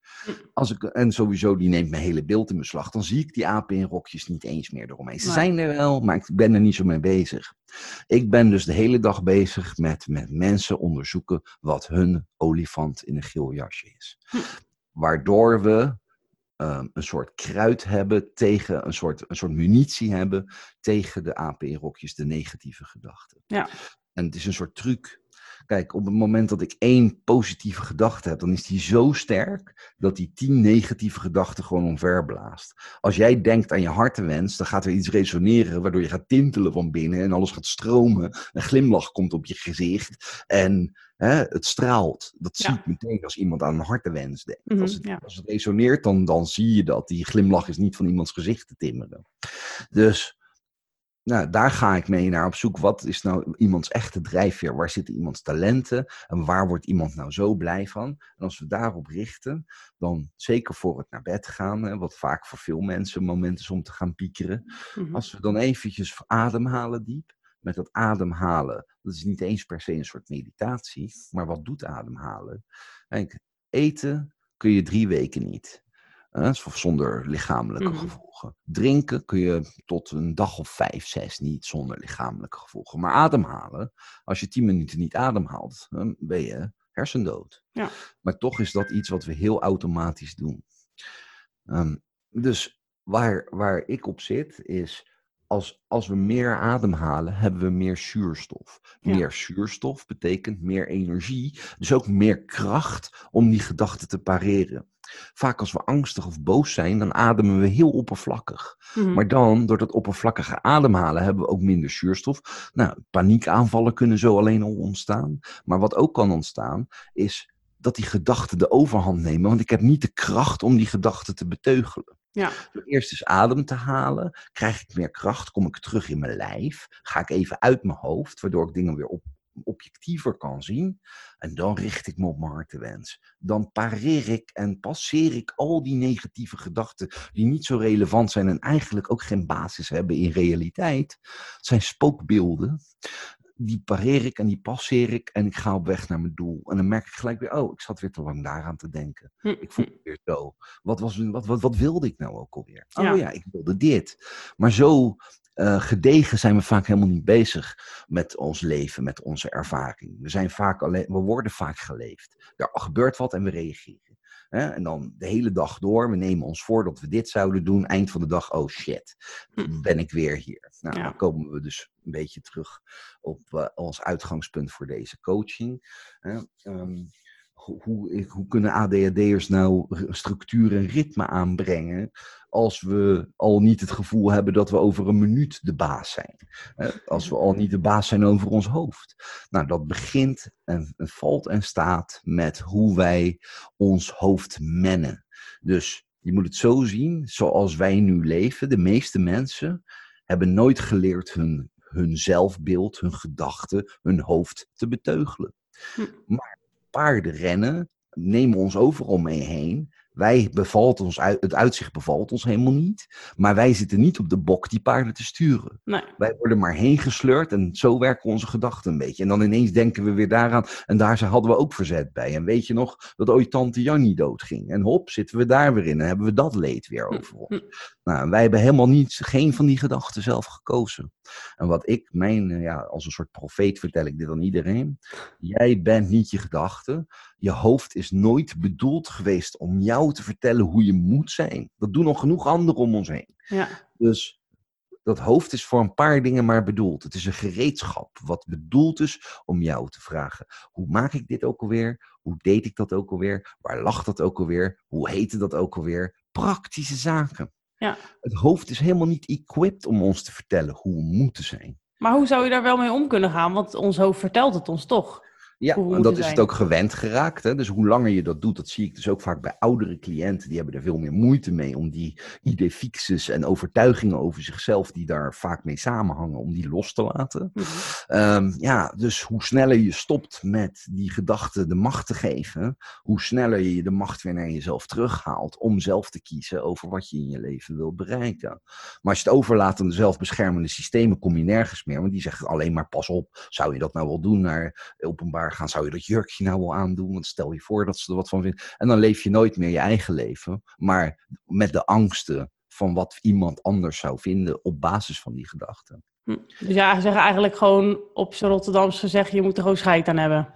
Speaker 2: Als ik, en sowieso, die neemt mijn hele beeld in beslag. Dan zie ik die apen in rokjes niet eens meer eromheen. Ze zijn er wel, maar ik ben er niet zo mee bezig. Ik ben dus de hele dag bezig met, met mensen onderzoeken wat hun olifant in een geel jasje is. Hm. Waardoor we Ehm, een soort kruid hebben tegen, een soort, een soort munitie hebben tegen de AP-rokjes, de negatieve gedachten. Ja. En het is een soort truc. Kijk, op het moment dat ik één positieve gedachte heb, dan is die zo sterk dat die tien negatieve gedachten gewoon omverblaast. Als jij denkt aan je hartenwens, dan gaat er iets resoneren waardoor je gaat tintelen van binnen en alles gaat stromen. Een glimlach komt op je gezicht en hè, het straalt. Dat zie ik meteen als iemand aan een hartenwens denkt. Mhm, als, het, als, het, resoneert, dan, dan zie je dat. Die glimlach is niet van iemands gezicht te timmeren. Dus nou, daar ga ik mee naar op zoek. Wat is nou iemands echte drijfveer? Waar zitten iemands talenten? En waar wordt iemand nou zo blij van? En als we daarop richten, dan zeker voor het naar bed gaan, hè, wat vaak voor veel mensen een moment is om te gaan piekeren. Mhm. Als we dan eventjes ademhalen diep, met dat ademhalen, dat is niet eens per se een soort meditatie, maar wat doet ademhalen? Kijk, eten kun je drie weken niet. Zonder lichamelijke mhm. gevolgen. Drinken kun je tot een dag of vijf, zes niet zonder lichamelijke gevolgen. Maar ademhalen, als je tien minuten niet ademhaalt, dan ben je hersendood. Ja. Maar toch is dat iets wat we heel automatisch doen. Um, dus waar, waar ik op zit is als, als we meer ademhalen, hebben we meer zuurstof. Meer zuurstof betekent meer energie, dus ook meer kracht om die gedachten te pareren. Vaak als we angstig of boos zijn, dan ademen we heel oppervlakkig. Mhm. Maar dan, door dat oppervlakkige ademhalen, hebben we ook minder zuurstof. Nou, paniekaanvallen kunnen zo alleen al ontstaan. Maar wat ook kan ontstaan, is dat die gedachten de overhand nemen. Want ik heb niet de kracht om die gedachten te beteugelen. Ja. Door eerst eens adem te halen, krijg ik meer kracht, kom ik terug in mijn lijf, ga ik even uit mijn hoofd, waardoor ik dingen weer op, objectiever kan zien. En dan richt ik me op mijn hartenwens. Dan pareer ik en passeer ik al die negatieve gedachten die niet zo relevant zijn en eigenlijk ook geen basis hebben in realiteit. Het zijn spookbeelden die pareer ik en die passeer ik en ik ga op weg naar mijn doel. En dan merk ik gelijk weer, oh, ik zat weer te lang daaraan te denken. Hm, ik voel hm. me weer zo. Wat, was, wat, wat, wat wilde ik nou ook alweer? Oh ja, ik wilde dit. Maar zo uh, gedegen zijn we vaak helemaal niet bezig met ons leven, met onze ervaring. We, zijn vaak alleen, we worden vaak geleefd. Er gebeurt wat en we reageren. Hè? En dan de hele dag door. We nemen ons voor dat we dit zouden doen. Eind van de dag, oh shit, hm. ben ik weer hier. Nou, dan komen we dus een beetje terug op uh, ons uitgangspunt voor deze coaching. Hè? Um, hoe, hoe kunnen ADHD'ers nou structuur en ritme aanbrengen als we al niet het gevoel hebben dat we over een minuut de baas zijn? Als we al niet de baas zijn over ons hoofd. Nou, dat begint en, valt en staat met hoe wij ons hoofd mennen. Dus je moet het zo zien, zoals wij nu leven, de meeste mensen hebben nooit geleerd hun, hun zelfbeeld, hun gedachten, hun hoofd te beteugelen. Hm. Maar paarden rennen, nemen ons overal mee heen. Wij bevalt ons, het uitzicht bevalt ons helemaal niet. Maar wij zitten niet op de bok die paarden te sturen. Nee. Wij worden maar heen gesleurd en zo werken onze gedachten een beetje. En dan ineens denken we weer daaraan. En daar hadden we ook verzet bij. En weet je nog dat ooit tante Jannie doodging? En hop, zitten we daar weer in en hebben we dat leed weer hm. over ons. Nou, wij hebben helemaal niet, geen van die gedachten zelf gekozen. En wat ik, mijn, eh, ja, als een soort profeet vertel ik dit aan iedereen. Jij bent niet je gedachten. Je hoofd is nooit bedoeld geweest om jou te vertellen hoe je moet zijn. Dat doen nog genoeg anderen om ons heen. Ja. Dus dat hoofd is voor een paar dingen maar bedoeld. Het is een gereedschap wat bedoeld is om jou te vragen: hoe maak ik dit ook alweer? Hoe deed ik dat ook alweer? Waar lag dat ook alweer? Hoe heette dat ook alweer? Praktische zaken. Ja. Het hoofd is helemaal niet equipped om ons te vertellen hoe we moeten zijn.
Speaker 1: Maar hoe zou je daar wel mee om kunnen gaan? Want ons hoofd vertelt het ons toch.
Speaker 2: Ja, en dat is het ook gewend geraakt. Hè? Dus hoe langer je dat doet, dat zie ik dus ook vaak bij oudere cliënten. Die hebben er veel meer moeite mee om die idee fixes en overtuigingen over zichzelf, die daar vaak mee samenhangen, om die los te laten. Mhm. Ehm, ja, dus hoe sneller je stopt met die gedachten de macht te geven, hoe sneller je de macht weer naar jezelf terughaalt om zelf te kiezen over wat je in je leven wilt bereiken. Maar als je het overlaat aan de zelfbeschermende systemen, kom je nergens meer. Want die zeggen alleen maar pas op, zou je dat nou wel doen naar openbaar gaan, zou je dat jurkje nou wel aandoen? Want stel je voor dat ze er wat van vinden. En dan leef je nooit meer je eigen leven, maar met de angsten van wat iemand anders zou vinden op basis van die gedachten.
Speaker 1: Hm. Dus ja, ze zeggen eigenlijk gewoon op z'n Rotterdamse gezegd, je moet er gewoon scheid aan hebben.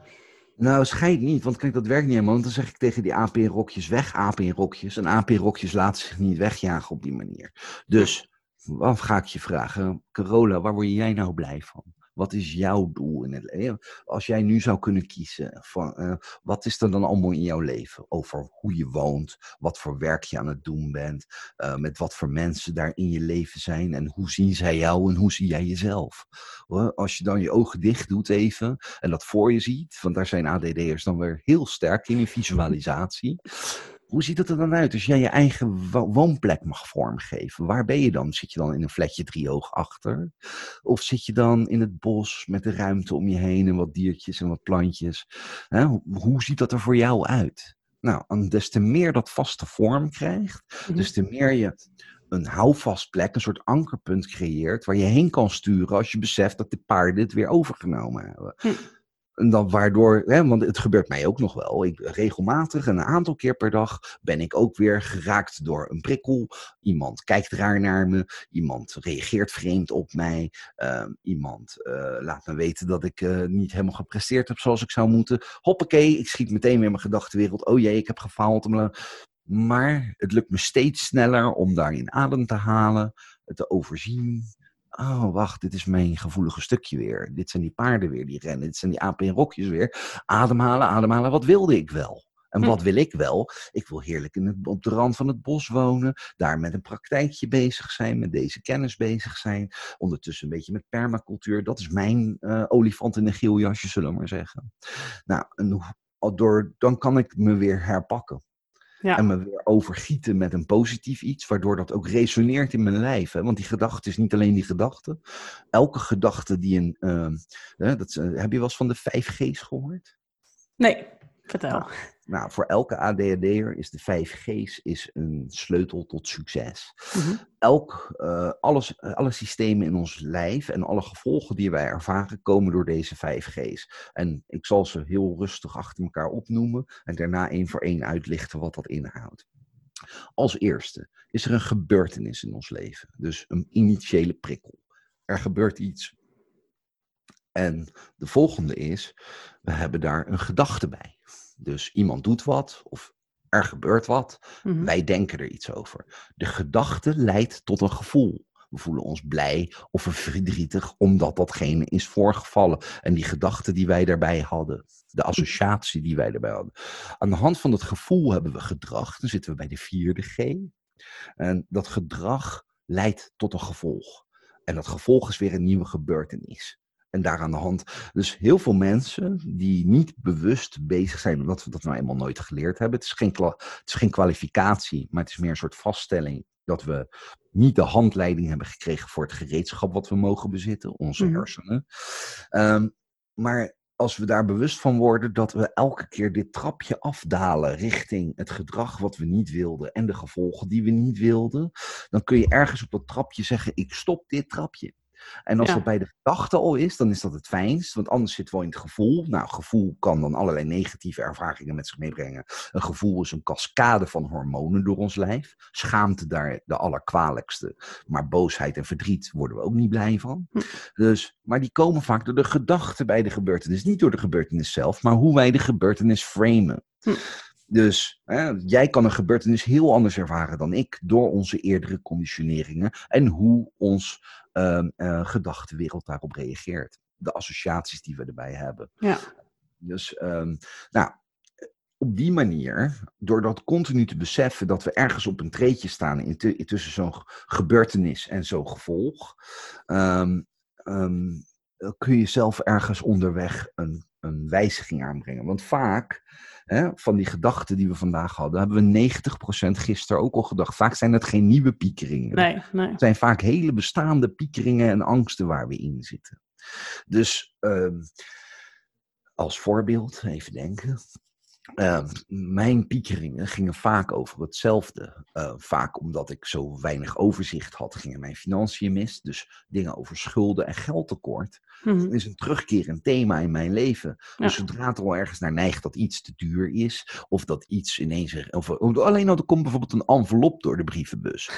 Speaker 2: Nou, scheid niet, want kijk, dat werkt niet helemaal. Want dan zeg ik tegen die AP-rokjes, weg AP-rokjes. En AP-rokjes laten zich niet wegjagen op die manier. Dus, wat ga ik je vragen? Carola, waar word jij nou blij van? Wat is jouw doel in het leven? Als jij nu zou kunnen kiezen, van, uh, wat is er dan allemaal in jouw leven? Over hoe je woont, wat voor werk je aan het doen bent, uh, met wat voor mensen daar in je leven zijn en hoe zien zij jou en hoe zie jij jezelf? Als je dan je ogen dicht doet even en dat voor je ziet, want daar zijn ADD'ers dan weer heel sterk in, in visualisatie. Hoe ziet het er dan uit als jij je eigen woonplek mag vormgeven? Waar ben je dan? Zit je dan in een flatje driehoog achter? Of zit je dan in het bos met de ruimte om je heen en wat diertjes en wat plantjes? Hoe ziet dat er voor jou uit? Nou, en des te meer dat vaste vorm krijgt, mhm. des te meer je een houvast plek, een soort ankerpunt creëert waar je heen kan sturen als je beseft dat de paarden het weer overgenomen hebben. Hm. En dan waardoor, hè, want het gebeurt mij ook nog wel. Ik, regelmatig, een aantal keer per dag, ben ik ook weer geraakt door een prikkel. Iemand kijkt raar naar me. Iemand reageert vreemd op mij. Ehm, iemand uh, laat me weten dat ik uh, niet helemaal gepresteerd heb zoals ik zou moeten. Hoppakee, ik schiet meteen weer mijn gedachtenwereld. Oh jee, ik heb gefaald. Maar het lukt me steeds sneller om daarin adem te halen, te overzien, Oh, wacht, dit is mijn gevoelige stukje weer. Dit zijn die paarden weer die rennen. Dit zijn die apen in rokjes weer. Ademhalen, ademhalen. Wat wilde ik wel? En hm. wat wil ik wel? Ik wil heerlijk in het, op de rand van het bos wonen. Daar met een praktijkje bezig zijn. Met deze kennis bezig zijn. Ondertussen een beetje met permacultuur. Dat is mijn uh, olifant in een geel jasje, zullen we maar zeggen. Nou, en door, dan kan ik me weer herpakken. Ja. En me weer overgieten met een positief iets, waardoor dat ook resoneert in mijn lijf. Hè? Want die gedachte is niet alleen die gedachte. Elke gedachte die een. Uh, dat, uh, heb je wel eens van de 5 G's gehoord?
Speaker 1: Nee, vertel.
Speaker 2: Nou, nou, voor elke ADHD'er is de 5 G's is een sleutel tot succes. Mm Elk, uh, alles, alle systemen in ons lijf en alle gevolgen die wij ervaren komen door deze 5 G's. En ik zal ze heel rustig achter elkaar opnoemen en daarna één voor één uitlichten wat dat inhoudt. Als eerste is er een gebeurtenis in ons leven, dus een initiële prikkel. Er gebeurt iets. En de volgende is, we hebben daar een gedachte bij. Dus iemand doet wat of er gebeurt wat. Mhm. Wij denken er iets over. De gedachte leidt tot een gevoel. We voelen ons blij of verdrietig omdat datgene is voorgevallen. En die gedachte die wij daarbij hadden, de associatie die wij daarbij hadden. Aan de hand van het gevoel hebben we gedrag. Dan zitten we bij de vierde G. En dat gedrag leidt tot een gevolg. En dat gevolg is weer een nieuwe gebeurtenis en daar aan de hand. Dus heel veel mensen die niet bewust bezig zijn, omdat we dat nou eenmaal nooit geleerd hebben. Het is geen, het is geen kwalificatie, maar het is meer een soort vaststelling dat we niet de handleiding hebben gekregen voor het gereedschap wat we mogen bezitten, onze mhm. hersenen. Ehm, maar als we daar bewust van worden dat we elke keer dit trapje afdalen richting het gedrag wat we niet wilden en de gevolgen die we niet wilden, dan kun je ergens op dat trapje zeggen: ik stop dit trapje. En als dat bij de gedachte al is, dan is dat het fijnst. Want anders zit wel in het gevoel. Nou, gevoel kan dan allerlei negatieve ervaringen met zich meebrengen. Een gevoel is een cascade van hormonen door ons lijf. Schaamte daar de allerkwalijkste. Maar boosheid en verdriet worden we ook niet blij van. Hm. Dus, maar die komen vaak door de gedachte bij de gebeurtenis. Niet door de gebeurtenis zelf, maar hoe wij de gebeurtenis framen. Hm. Dus hè, jij kan een gebeurtenis heel anders ervaren dan ik door onze eerdere conditioneringen en hoe ons uh, uh, gedachtenwereld daarop reageert. De associaties die we erbij hebben. Ja. Dus, um, nou, op die manier, door dat continu te beseffen dat we ergens op een treetje staan in tussen zo'n gebeurtenis en zo'n gevolg, um, um, kun je zelf ergens onderweg een, een wijziging aanbrengen. Want vaak hè, van die gedachten die we vandaag hadden, hebben we 90% gisteren ook al gedacht. Vaak zijn het geen nieuwe piekeringen.
Speaker 1: Nee, nee.
Speaker 2: Het zijn vaak hele bestaande piekeringen en angsten waar we in zitten. Dus uh, als voorbeeld, even denken. Uh, mijn piekeringen gingen vaak over hetzelfde. Uh, vaak omdat ik zo weinig overzicht had, gingen mijn financiën mis. Dus dingen over schulden en geldtekort. Mm is een terugkerend thema in mijn leven. Dus zodra het al ergens naar neigt dat iets te duur is, of dat iets ineens. Of, alleen al er komt bijvoorbeeld een envelop door de brievenbus.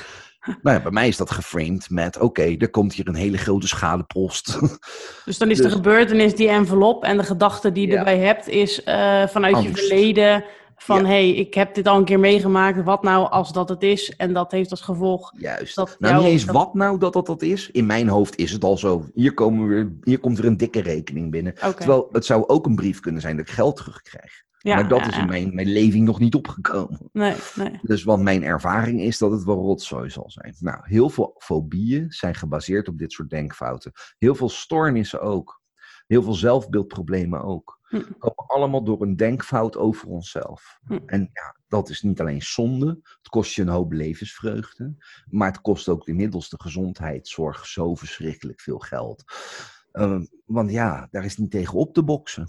Speaker 2: nou ja, bij mij is dat geframed met: oké, er komt hier een hele grote schadepost.
Speaker 1: Dus dan is de dus gebeurtenis die envelop en de gedachte die je erbij hebt, is uh, vanuit je verleden van hé, hey, ik heb dit al een keer meegemaakt, wat nou als dat het is? En dat heeft als gevolg.
Speaker 2: Juist. Dat nou, niet eens wat nou dat dat, dat is. In mijn hoofd is het al zo. Hier, komen we, hier komt er een dikke rekening binnen. Terwijl het zou ook een brief kunnen zijn dat ik geld terugkrijg. Ja, maar dat is in mijn, mijn leving nog niet opgekomen.
Speaker 1: Nee, nee.
Speaker 2: Dus wat mijn ervaring is dat het wel rotzooi zal zijn. Nou, heel veel fobieën zijn gebaseerd op dit soort denkfouten. Heel veel stoornissen ook. Heel veel zelfbeeldproblemen ook. Hm. Komen allemaal door een denkfout over onszelf. Hm. En ja, dat is niet alleen zonde. Het kost je een hoop levensvreugde. Maar het kost ook inmiddels de gezondheidszorg zo verschrikkelijk veel geld. Uh, want ja, daar is niet tegen op te boksen.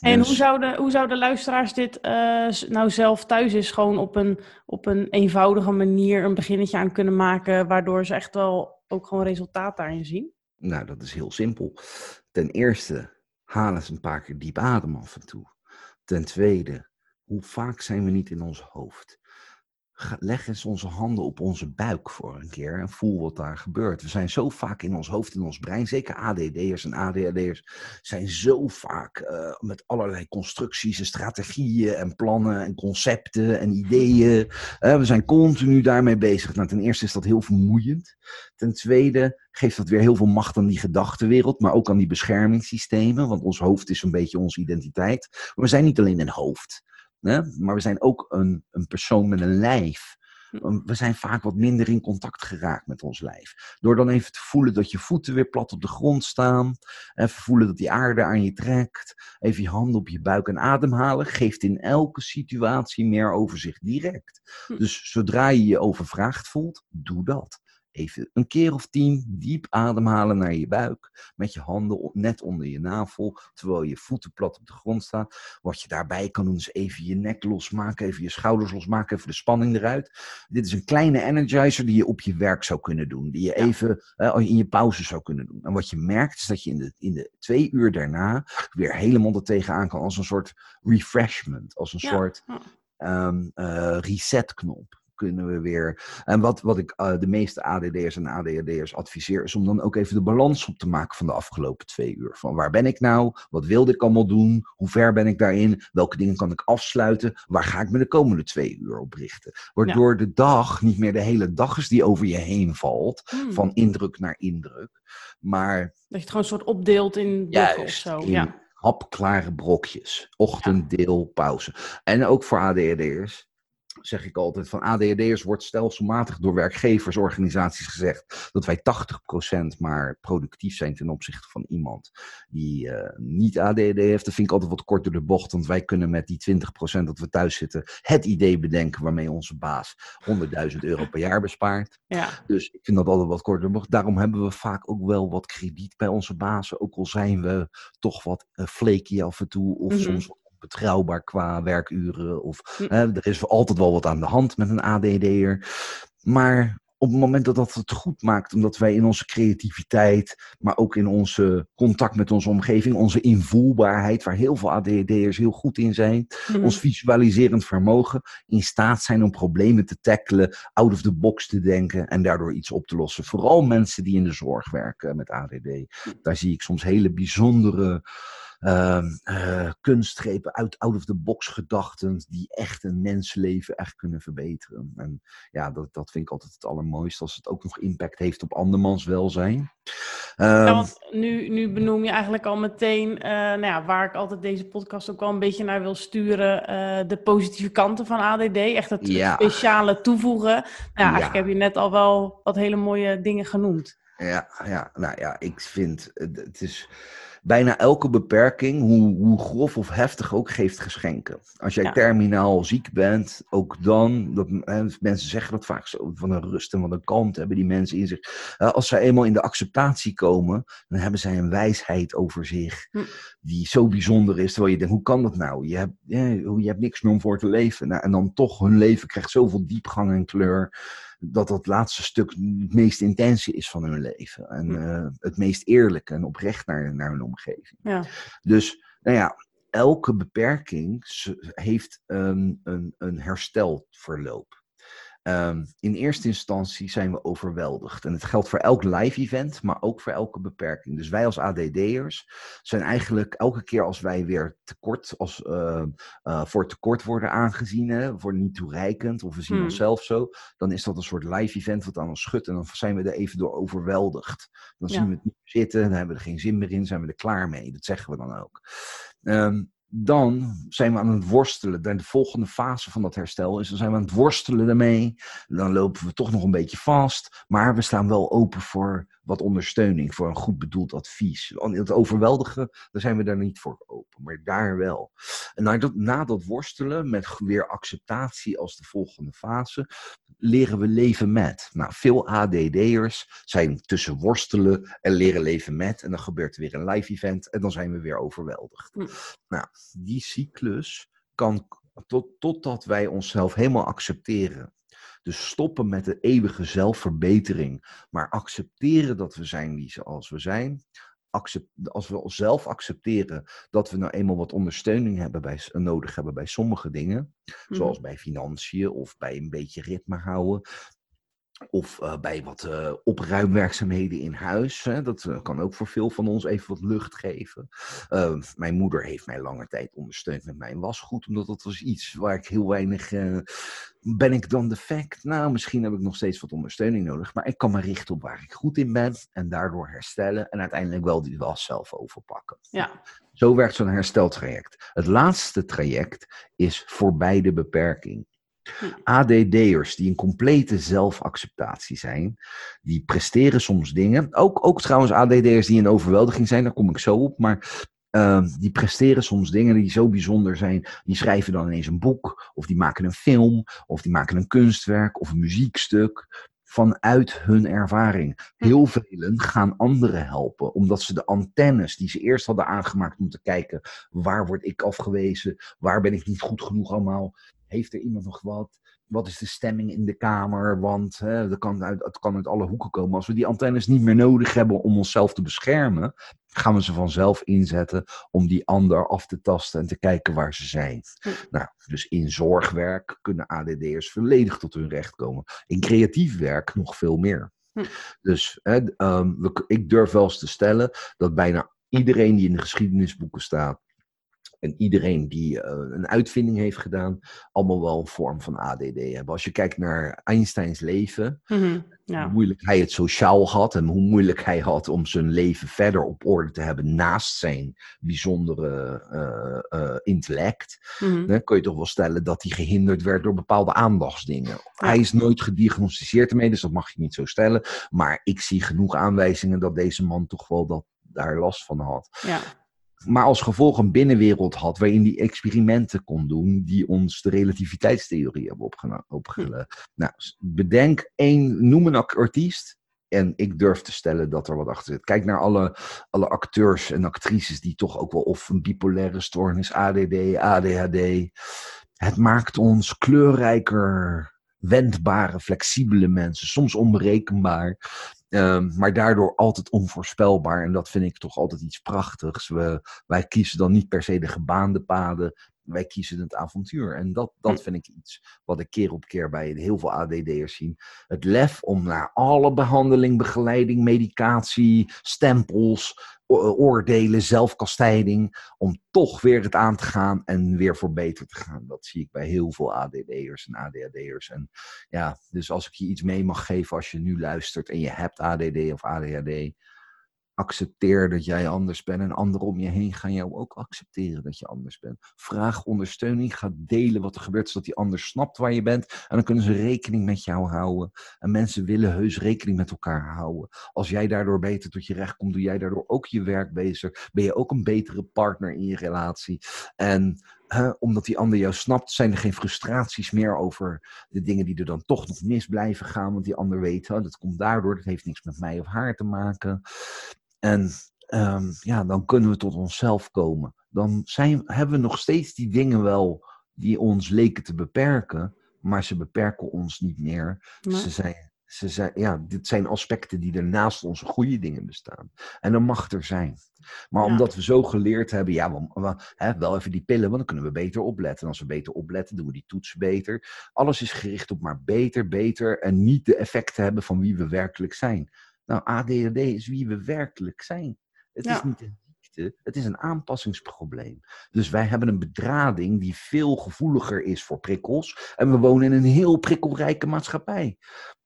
Speaker 1: En dus... hoe, zouden, hoe zouden luisteraars dit uh, nou zelf thuis is gewoon op een, op een eenvoudige manier een beginnetje aan kunnen maken, waardoor ze echt wel ook gewoon resultaat daarin zien?
Speaker 2: Nou, dat is heel simpel. Ten eerste, haal eens een paar keer diep adem af en toe. Ten tweede, hoe vaak zijn we niet in ons hoofd? Leg eens onze handen op onze buik voor een keer en voel wat daar gebeurt. We zijn zo vaak in ons hoofd, in ons brein, zeker ADD'ers en ADHD'ers, zijn zo vaak uh, met allerlei constructies en strategieën en plannen en concepten en ideeën. Uh, we zijn continu daarmee bezig. Nou, ten eerste is dat heel vermoeiend. Ten tweede geeft dat weer heel veel macht aan die gedachtenwereld, maar ook aan die beschermingssystemen, want ons hoofd is een beetje onze identiteit. Maar we zijn niet alleen een hoofd. Maar we zijn ook een, een persoon met een lijf. Hm. We zijn vaak wat minder in contact geraakt met ons lijf. Door dan even te voelen dat je voeten weer plat op de grond staan. Even voelen dat die aarde aan je trekt. Even je handen op je buik en ademhalen. Geeft in elke situatie meer overzicht direct. Hm. Dus zodra je je overvraagd voelt, doe dat even een keer of tien diep ademhalen naar je buik. Met je handen net onder je navel, terwijl je voeten plat op de grond staan. Wat je daarbij kan doen is even je nek losmaken, even je schouders losmaken, even de spanning eruit. Dit is een kleine energizer die je op je werk zou kunnen doen. Die je even in je pauze zou kunnen doen. En wat je merkt is dat je in de, in de twee uur daarna weer helemaal er tegenaan kan als een soort refreshment. Als een soort um, uh, resetknop kunnen we weer. En wat, wat ik uh, de meeste ADD'ers en ADHD'ers adviseer, is om dan ook even de balans op te maken van de afgelopen twee uur. Van waar ben ik nou? Wat wilde ik allemaal doen? Hoe ver ben ik daarin? Welke dingen kan ik afsluiten? Waar ga ik me de komende twee uur op richten? Waardoor de dag niet meer de hele dag is die over je heen valt, hmm. van indruk naar indruk. Maar. Dat
Speaker 1: je het gewoon een soort opdeelt in blokken of zo. ja.
Speaker 2: Hapklare brokjes. Ochtend, deel, pauze. En ook voor ADHD'ers zeg ik altijd, van ADHD'ers wordt stelselmatig door werkgeversorganisaties gezegd dat wij 80% maar productief zijn ten opzichte van iemand die uh, niet ADHD heeft. Dat vind ik altijd wat kort door de bocht, want wij kunnen met die 20% dat we thuis zitten het idee bedenken waarmee onze baas 100.000 euro per jaar bespaart.
Speaker 1: Ja.
Speaker 2: Dus ik vind dat altijd wat kort door de bocht. Daarom hebben we vaak ook wel wat krediet bij onze bazen, ook al zijn we toch wat uh, flaky af en toe of mm -hmm. soms betrouwbaar qua werkuren. Of hm. hè, er is altijd wel wat aan de hand met een ADD'er. Maar op het moment dat dat het goed maakt, omdat wij in onze creativiteit, maar ook in onze contact met onze omgeving, onze invoelbaarheid, waar heel veel ADHD'ers heel goed in zijn, hm. ons visualiserend vermogen, in staat zijn om problemen te tackelen, out of the box te denken en daardoor iets op te lossen. Vooral mensen die in de zorg werken met ADD. Hm. Daar zie ik soms hele bijzondere kunstgrepen uit out-of-the-box gedachten die echt een mensenleven echt kunnen verbeteren. En ja, dat, dat vind ik altijd het allermooiste als het ook nog impact heeft op andermans welzijn.
Speaker 1: ja, ehm, want nu, nu benoem je eigenlijk al meteen, uh, nou ja, waar ik altijd deze podcast ook wel een beetje naar wil sturen, uh, de positieve kanten van ADD. Echt het speciale toevoegen. Nou, ja, eigenlijk heb je net al wel wat hele mooie dingen genoemd.
Speaker 2: Ja, ja, nou ja, ik vind het is bijna elke beperking, hoe, hoe grof of heftig ook, geeft geschenken. Als jij terminaal ziek bent, ook dan, dat, hè, mensen zeggen dat vaak zo, van een rust en van een kalmte hebben die mensen in zich. als zij eenmaal in de acceptatie komen, dan hebben zij een wijsheid over zich, hm. die zo bijzonder is, terwijl je denkt, hoe kan dat nou? Je hebt, je hebt niks meer om voor te leven. Nou, en dan toch, hun leven krijgt zoveel diepgang en kleur dat dat laatste stuk het meest intense is van hun leven. En uh, het meest eerlijke en oprecht naar, naar hun omgeving.
Speaker 1: Ja.
Speaker 2: Dus, nou ja, elke beperking heeft een, een, een herstelverloop. Ehm, in eerste instantie zijn we overweldigd. En het geldt voor elk live event, maar ook voor elke beperking. Dus wij als ADD'ers zijn eigenlijk elke keer als wij weer tekort, als, uh, uh, voor tekort worden aangezien, hè, voor niet toereikend, of we zien hmm. onszelf zo, dan is dat een soort live event wat aan ons schudt. En dan zijn we er even door overweldigd. Dan zien we het niet zitten, dan hebben we er geen zin meer in, zijn we er klaar mee. Dat zeggen we dan ook. Um, dan zijn we aan het worstelen. De volgende fase van dat herstel is, dan zijn we aan het worstelen daarmee. Dan lopen we toch nog een beetje vast. Maar we staan wel open voor wat ondersteuning, voor een goed bedoeld advies. Het overweldigen, daar zijn we daar niet voor open, maar daar wel. En na dat, na dat worstelen met weer acceptatie als de volgende fase, leren we leven met. Nou, veel ADD'ers zijn tussen worstelen en leren leven met. En dan gebeurt er weer een live event en dan zijn we weer overweldigd. Hm. Nou, die cyclus kan tot, totdat wij onszelf helemaal accepteren. Dus stoppen met de eeuwige zelfverbetering, maar accepteren dat we zijn wie zoals we zijn. Accept, als we onszelf accepteren dat we nou eenmaal wat ondersteuning hebben bij, nodig hebben bij sommige dingen, mhm. zoals bij financiën of bij een beetje ritme houden, of uh, bij wat uh, opruimwerkzaamheden in huis. Hè. Dat uh, kan ook voor veel van ons even wat lucht geven. mijn moeder heeft mij lange tijd ondersteund met mijn wasgoed. Omdat dat was iets waar ik heel weinig... ben ik dan defect? Nou, misschien heb ik nog steeds wat ondersteuning nodig. Maar ik kan me richten op waar ik goed in ben. En daardoor herstellen. En uiteindelijk wel die was zelf overpakken.
Speaker 1: Ja.
Speaker 2: Zo werkt zo'n hersteltraject. Het laatste traject is voorbij de beperking. Hm. ADD'ers die een complete zelfacceptatie zijn, die presteren soms dingen. Ook, ook trouwens ADD'ers die in overweldiging zijn, daar kom ik zo op. Maar uh, die presteren soms dingen die zo bijzonder zijn. Die schrijven dan ineens een boek, of die maken een film, of die maken een kunstwerk of een muziekstuk vanuit hun ervaring. Hm. Heel velen gaan anderen helpen, omdat ze de antennes die ze eerst hadden aangemaakt om te kijken waar word ik afgewezen, waar ben ik niet goed genoeg allemaal, heeft er iemand nog wat? Wat is de stemming in de kamer? Want hè, dat kan uit, het kan uit alle hoeken komen. Als we die antennes niet meer nodig hebben om onszelf te beschermen, gaan we ze vanzelf inzetten om die ander af te tasten en te kijken waar ze zijn. Nou, dus in zorgwerk kunnen ADD'ers volledig tot hun recht komen. In creatief werk nog veel meer. Hm. Dus hè, um, we, ik durf wel eens te stellen dat bijna iedereen die in de geschiedenisboeken staat, en iedereen die uh, een uitvinding heeft gedaan, allemaal wel een vorm van ADD hebben. Als je kijkt naar Einsteins leven, mm ja. hoe moeilijk hij het sociaal had en hoe moeilijk hij had om zijn leven verder op orde te hebben naast zijn bijzondere uh, uh, intellect, mm dan kun je toch wel stellen dat hij gehinderd werd door bepaalde aandachtsdingen. Hij is nooit gediagnosticeerd ermee, dus dat mag je niet zo stellen. Maar ik zie genoeg aanwijzingen dat deze man toch wel dat daar last van had.
Speaker 1: Ja
Speaker 2: maar als gevolg een binnenwereld had waarin die experimenten kon doen die ons de relativiteitstheorie hebben opgelegd. Nou, bedenk één, noem een artiest en ik durf te stellen dat er wat achter zit. Kijk naar alle, alle acteurs en actrices die toch ook wel of een bipolaire stoornis, ADD, ADHD. Het maakt ons kleurrijker, wendbare, flexibele mensen, soms onberekenbaar. Ehm, maar daardoor altijd onvoorspelbaar. En dat vind ik toch altijd iets prachtigs. We, wij kiezen dan niet per se de gebaande paden. Wij kiezen het avontuur. En dat, dat hm. vind ik iets wat ik keer op keer bij heel veel ADD'ers zie. Het lef om naar alle behandeling, begeleiding, medicatie, stempels, oordelen, zelfkastijding, om toch weer het aan te gaan en weer voor beter te gaan. Dat zie ik bij heel veel ADD'ers en ADHD'ers. En ja, dus als ik je iets mee mag geven als je nu luistert en je hebt ADD of ADHD, accepteer dat jij anders bent en anderen om je heen gaan jou ook accepteren dat je anders bent. Vraag ondersteuning, ga delen wat er gebeurt, zodat die ander snapt waar je bent en dan kunnen ze rekening met jou houden. En mensen willen heus rekening met elkaar houden. Als jij daardoor beter tot je recht komt, doe jij daardoor ook je werk beter, ben je ook een betere partner in je relatie. En omdat die ander jou snapt, zijn er geen frustraties meer over de dingen die er dan toch nog mis blijven gaan. Want die ander weet, dat komt daardoor, dat heeft niks met mij of haar te maken. En ehm, ja, dan kunnen we tot onszelf komen. Dan zijn, hebben we nog steeds die dingen wel die ons leken te beperken, maar ze beperken ons niet meer. Ze, zijn, ze zijn, ja, dit zijn aspecten die er naast onze goede dingen bestaan. En dan mag er zijn. Maar omdat we zo geleerd hebben, ja, we, we, hè, wel even die pillen, want dan kunnen we beter opletten. En als we beter opletten, doen we die toetsen beter. Alles is gericht op maar beter, beter en niet de effecten hebben van wie we werkelijk zijn. Nou, ADHD is wie we werkelijk zijn. Het is niet een ziekte, het is een aanpassingsprobleem. Dus wij hebben een bedrading die veel gevoeliger is voor prikkels. En we wonen in een heel prikkelrijke maatschappij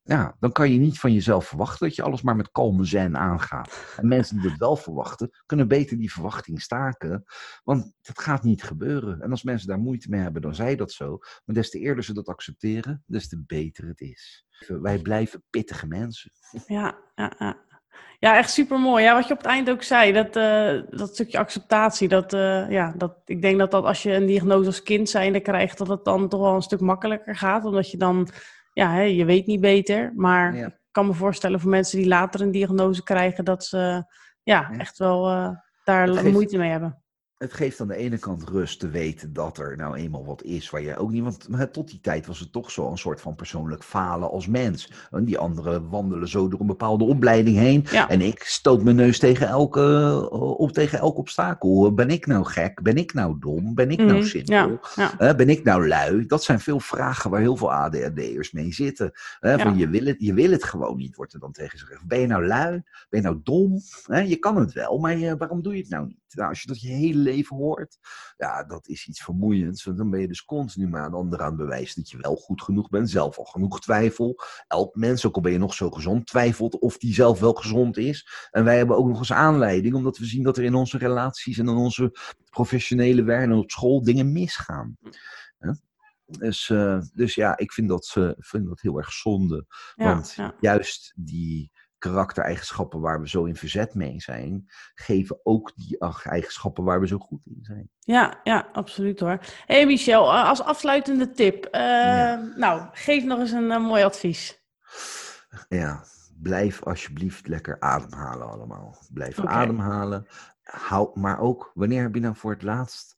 Speaker 2: ja, dan kan je niet van jezelf verwachten dat je alles maar met kalme zen aangaat. En mensen die dat wel verwachten, kunnen beter die verwachting staken. Want dat gaat niet gebeuren. En als mensen daar moeite mee hebben, dan zij dat zo. Maar des te eerder ze dat accepteren, des te beter het is. Wij blijven pittige mensen.
Speaker 1: Ja, ja, ja. Ja, echt super mooi. Ja, wat je op het eind ook zei, dat, uh, dat stukje acceptatie. Dat, uh, ja, dat, ik denk dat, dat als je een diagnose als kind zijnde krijgt, dat het dan toch wel een stuk makkelijker gaat. Omdat je dan ja, hè, je weet niet beter. Maar ik kan me voorstellen voor mensen die later een diagnose krijgen, dat ze ja, echt wel uh, daar moeite mee hebben
Speaker 2: het geeft aan de ene kant rust te weten dat er nou eenmaal wat is waar je ook niet. Want tot die tijd was het toch zo een soort van persoonlijk falen als mens. En die anderen wandelen zo door een bepaalde opleiding heen. En ik stoot mijn neus tegen elke, eh, op tegen elk obstakel. Ben ik nou gek? Ben ik nou dom? Ben ik nou mhm. simpel? ben ik nou lui? Dat zijn veel vragen waar heel veel ADHD'ers mee zitten. van je, wil het, je wil het gewoon niet, wordt er dan tegen gezegd. Ben je nou lui? Ben je nou dom? je kan het wel, maar waarom doe je het nou niet? Nou, als je dat je hele leven hoort, ja, dat is iets vermoeiends. Want dan ben je dus continu maar aan anderen aan bewijzen dat je wel goed genoeg bent. Zelf al genoeg twijfel. Elk mens, ook al ben je nog zo gezond, twijfelt of die zelf wel gezond is. En wij hebben ook nog eens aanleiding, omdat we zien dat er in onze relaties en in onze professionele werk en op school dingen misgaan. Dus, uh, dus ja, ik vind dat, uh, vind dat heel erg zonde. want juist die karaktereigenschappen waar we zo in verzet mee zijn, geven ook die eigenschappen waar we zo goed in zijn.
Speaker 1: Ja, ja, absoluut hoor. hey Michel, eh, als afsluitende tip. Uh, Nou, geef nog eens een, mooi advies.
Speaker 2: Ja, blijf alsjeblieft lekker ademhalen allemaal. Blijf ademhalen. Hou, maar ook, wanneer heb je nou voor het laatst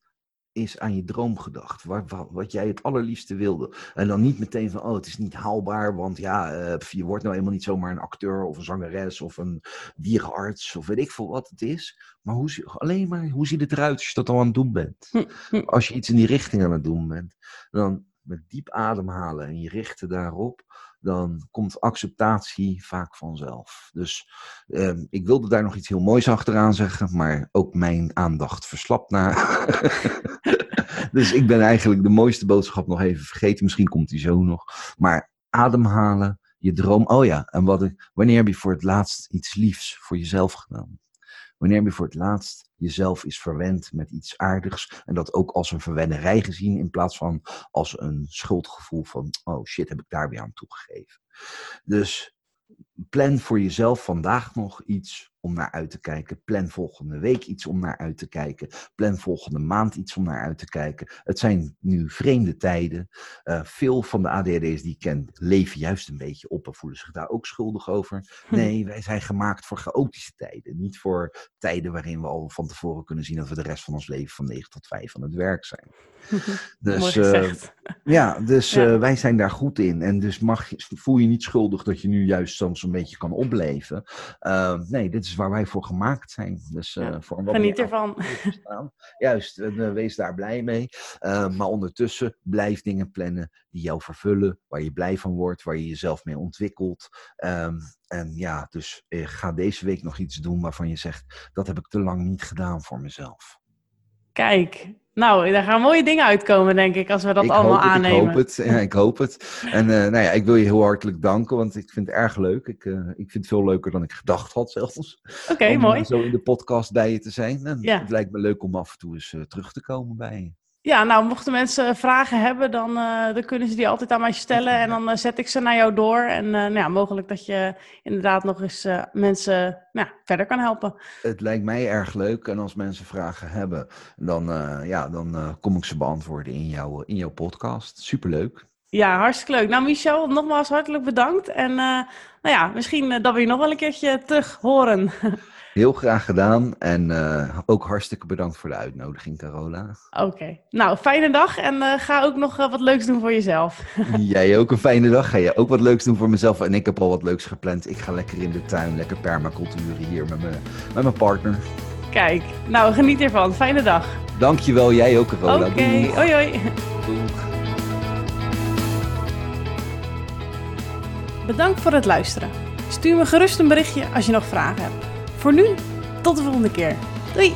Speaker 2: is aan je droom gedacht. Wat, wat, wat, jij het allerliefste wilde. En dan niet meteen van, oh, het is niet haalbaar, want ja, uh, je wordt nou eenmaal niet zomaar een acteur of een zangeres of een dierenarts of weet ik veel wat het is. Maar hoe, alleen maar, hoe ziet het eruit als je dat al aan het doen bent? Hm, hm. Als je iets in die richting aan het doen bent, dan met diep ademhalen en je richten daarop, dan komt acceptatie vaak vanzelf. Dus ehm, ik wilde daar nog iets heel moois achteraan zeggen, maar ook mijn aandacht verslapt naar. dus ik ben eigenlijk de mooiste boodschap nog even vergeten. Misschien komt die zo nog. Maar ademhalen, je droom. Oh ja, en wat wanneer heb je voor het laatst iets liefs voor jezelf gedaan? Wanneer je voor het laatst jezelf is verwend met iets aardigs en dat ook als een verwennerij gezien in plaats van als een schuldgevoel van, oh shit, heb ik daar weer aan toegegeven. Dus plan voor jezelf vandaag nog iets om naar uit te kijken. Plan volgende week iets om naar uit te kijken. Plan volgende maand iets om naar uit te kijken. Het zijn nu vreemde tijden. Uh, veel van de ADHD's die ik ken leven juist een beetje op en voelen zich daar ook schuldig over. Hm. Nee, wij zijn gemaakt voor chaotische tijden. Niet voor tijden waarin we al van tevoren kunnen zien dat we de rest van ons leven van 9 tot 5 aan het werk zijn. Dus, uh, ja, dus ja. Uh, wij zijn daar goed in. En dus mag, voel je niet schuldig dat je nu juist soms een beetje kan opleven. Nee, dit is waar wij voor gemaakt zijn. Dus, uh, ja, voor
Speaker 1: geniet ervan.
Speaker 2: Juist, uh, wees daar blij mee. Uh, maar ondertussen blijf dingen plannen die jou vervullen, waar je blij van wordt, waar je jezelf mee ontwikkelt. Um, en ja, dus ga deze week nog iets doen waarvan je zegt, dat heb ik te lang niet gedaan voor mezelf.
Speaker 1: Kijk, nou, daar gaan mooie dingen uitkomen, denk ik, als we dat allemaal aannemen.
Speaker 2: Ik hoop het, ja, ik hoop het. En uh, nou ja, ik wil je heel hartelijk danken, want ik vind het erg leuk. Ik, uh, ik vind het veel leuker dan ik gedacht had zelfs.
Speaker 1: Oké, okay, mooi.
Speaker 2: zo in de podcast bij je te zijn. En ja. Het lijkt me leuk om af en toe eens uh, terug te komen bij je.
Speaker 1: Ja, nou, mochten mensen vragen hebben, dan, uh, dan kunnen ze die altijd aan mij stellen. En dan uh, zet ik ze naar jou door. En uh, nou ja, mogelijk dat je inderdaad nog eens mensen nou, verder kan helpen.
Speaker 2: Het lijkt mij erg leuk. En als mensen vragen hebben, dan, ja, dan kom ik ze beantwoorden in, jou, in jouw podcast. Superleuk.
Speaker 1: Ja, hartstikke leuk. Nou, Michel, nogmaals hartelijk bedankt. En uh, nou ja, misschien dat we je nog wel een keertje terug horen.
Speaker 2: Heel graag gedaan. En uh, ook hartstikke bedankt voor de uitnodiging, Carola.
Speaker 1: Oké. Nou, fijne dag. En ga ook nog wat leuks doen voor jezelf.
Speaker 2: Jij ook een fijne dag. Ga je ook wat leuks doen voor mezelf. En ik heb al wat leuks gepland. Ik ga lekker in de tuin, lekker permaculturen hier met, me, met mijn partner.
Speaker 1: Kijk, nou geniet ervan. Fijne dag.
Speaker 2: Dankjewel. Jij ook, Carola.
Speaker 1: Oké. Okay. Hoi, hoi.
Speaker 2: Doeg.
Speaker 1: Bedankt voor het luisteren. Stuur me gerust een berichtje als je nog vragen hebt. Voor nu, tot de volgende keer. Doei!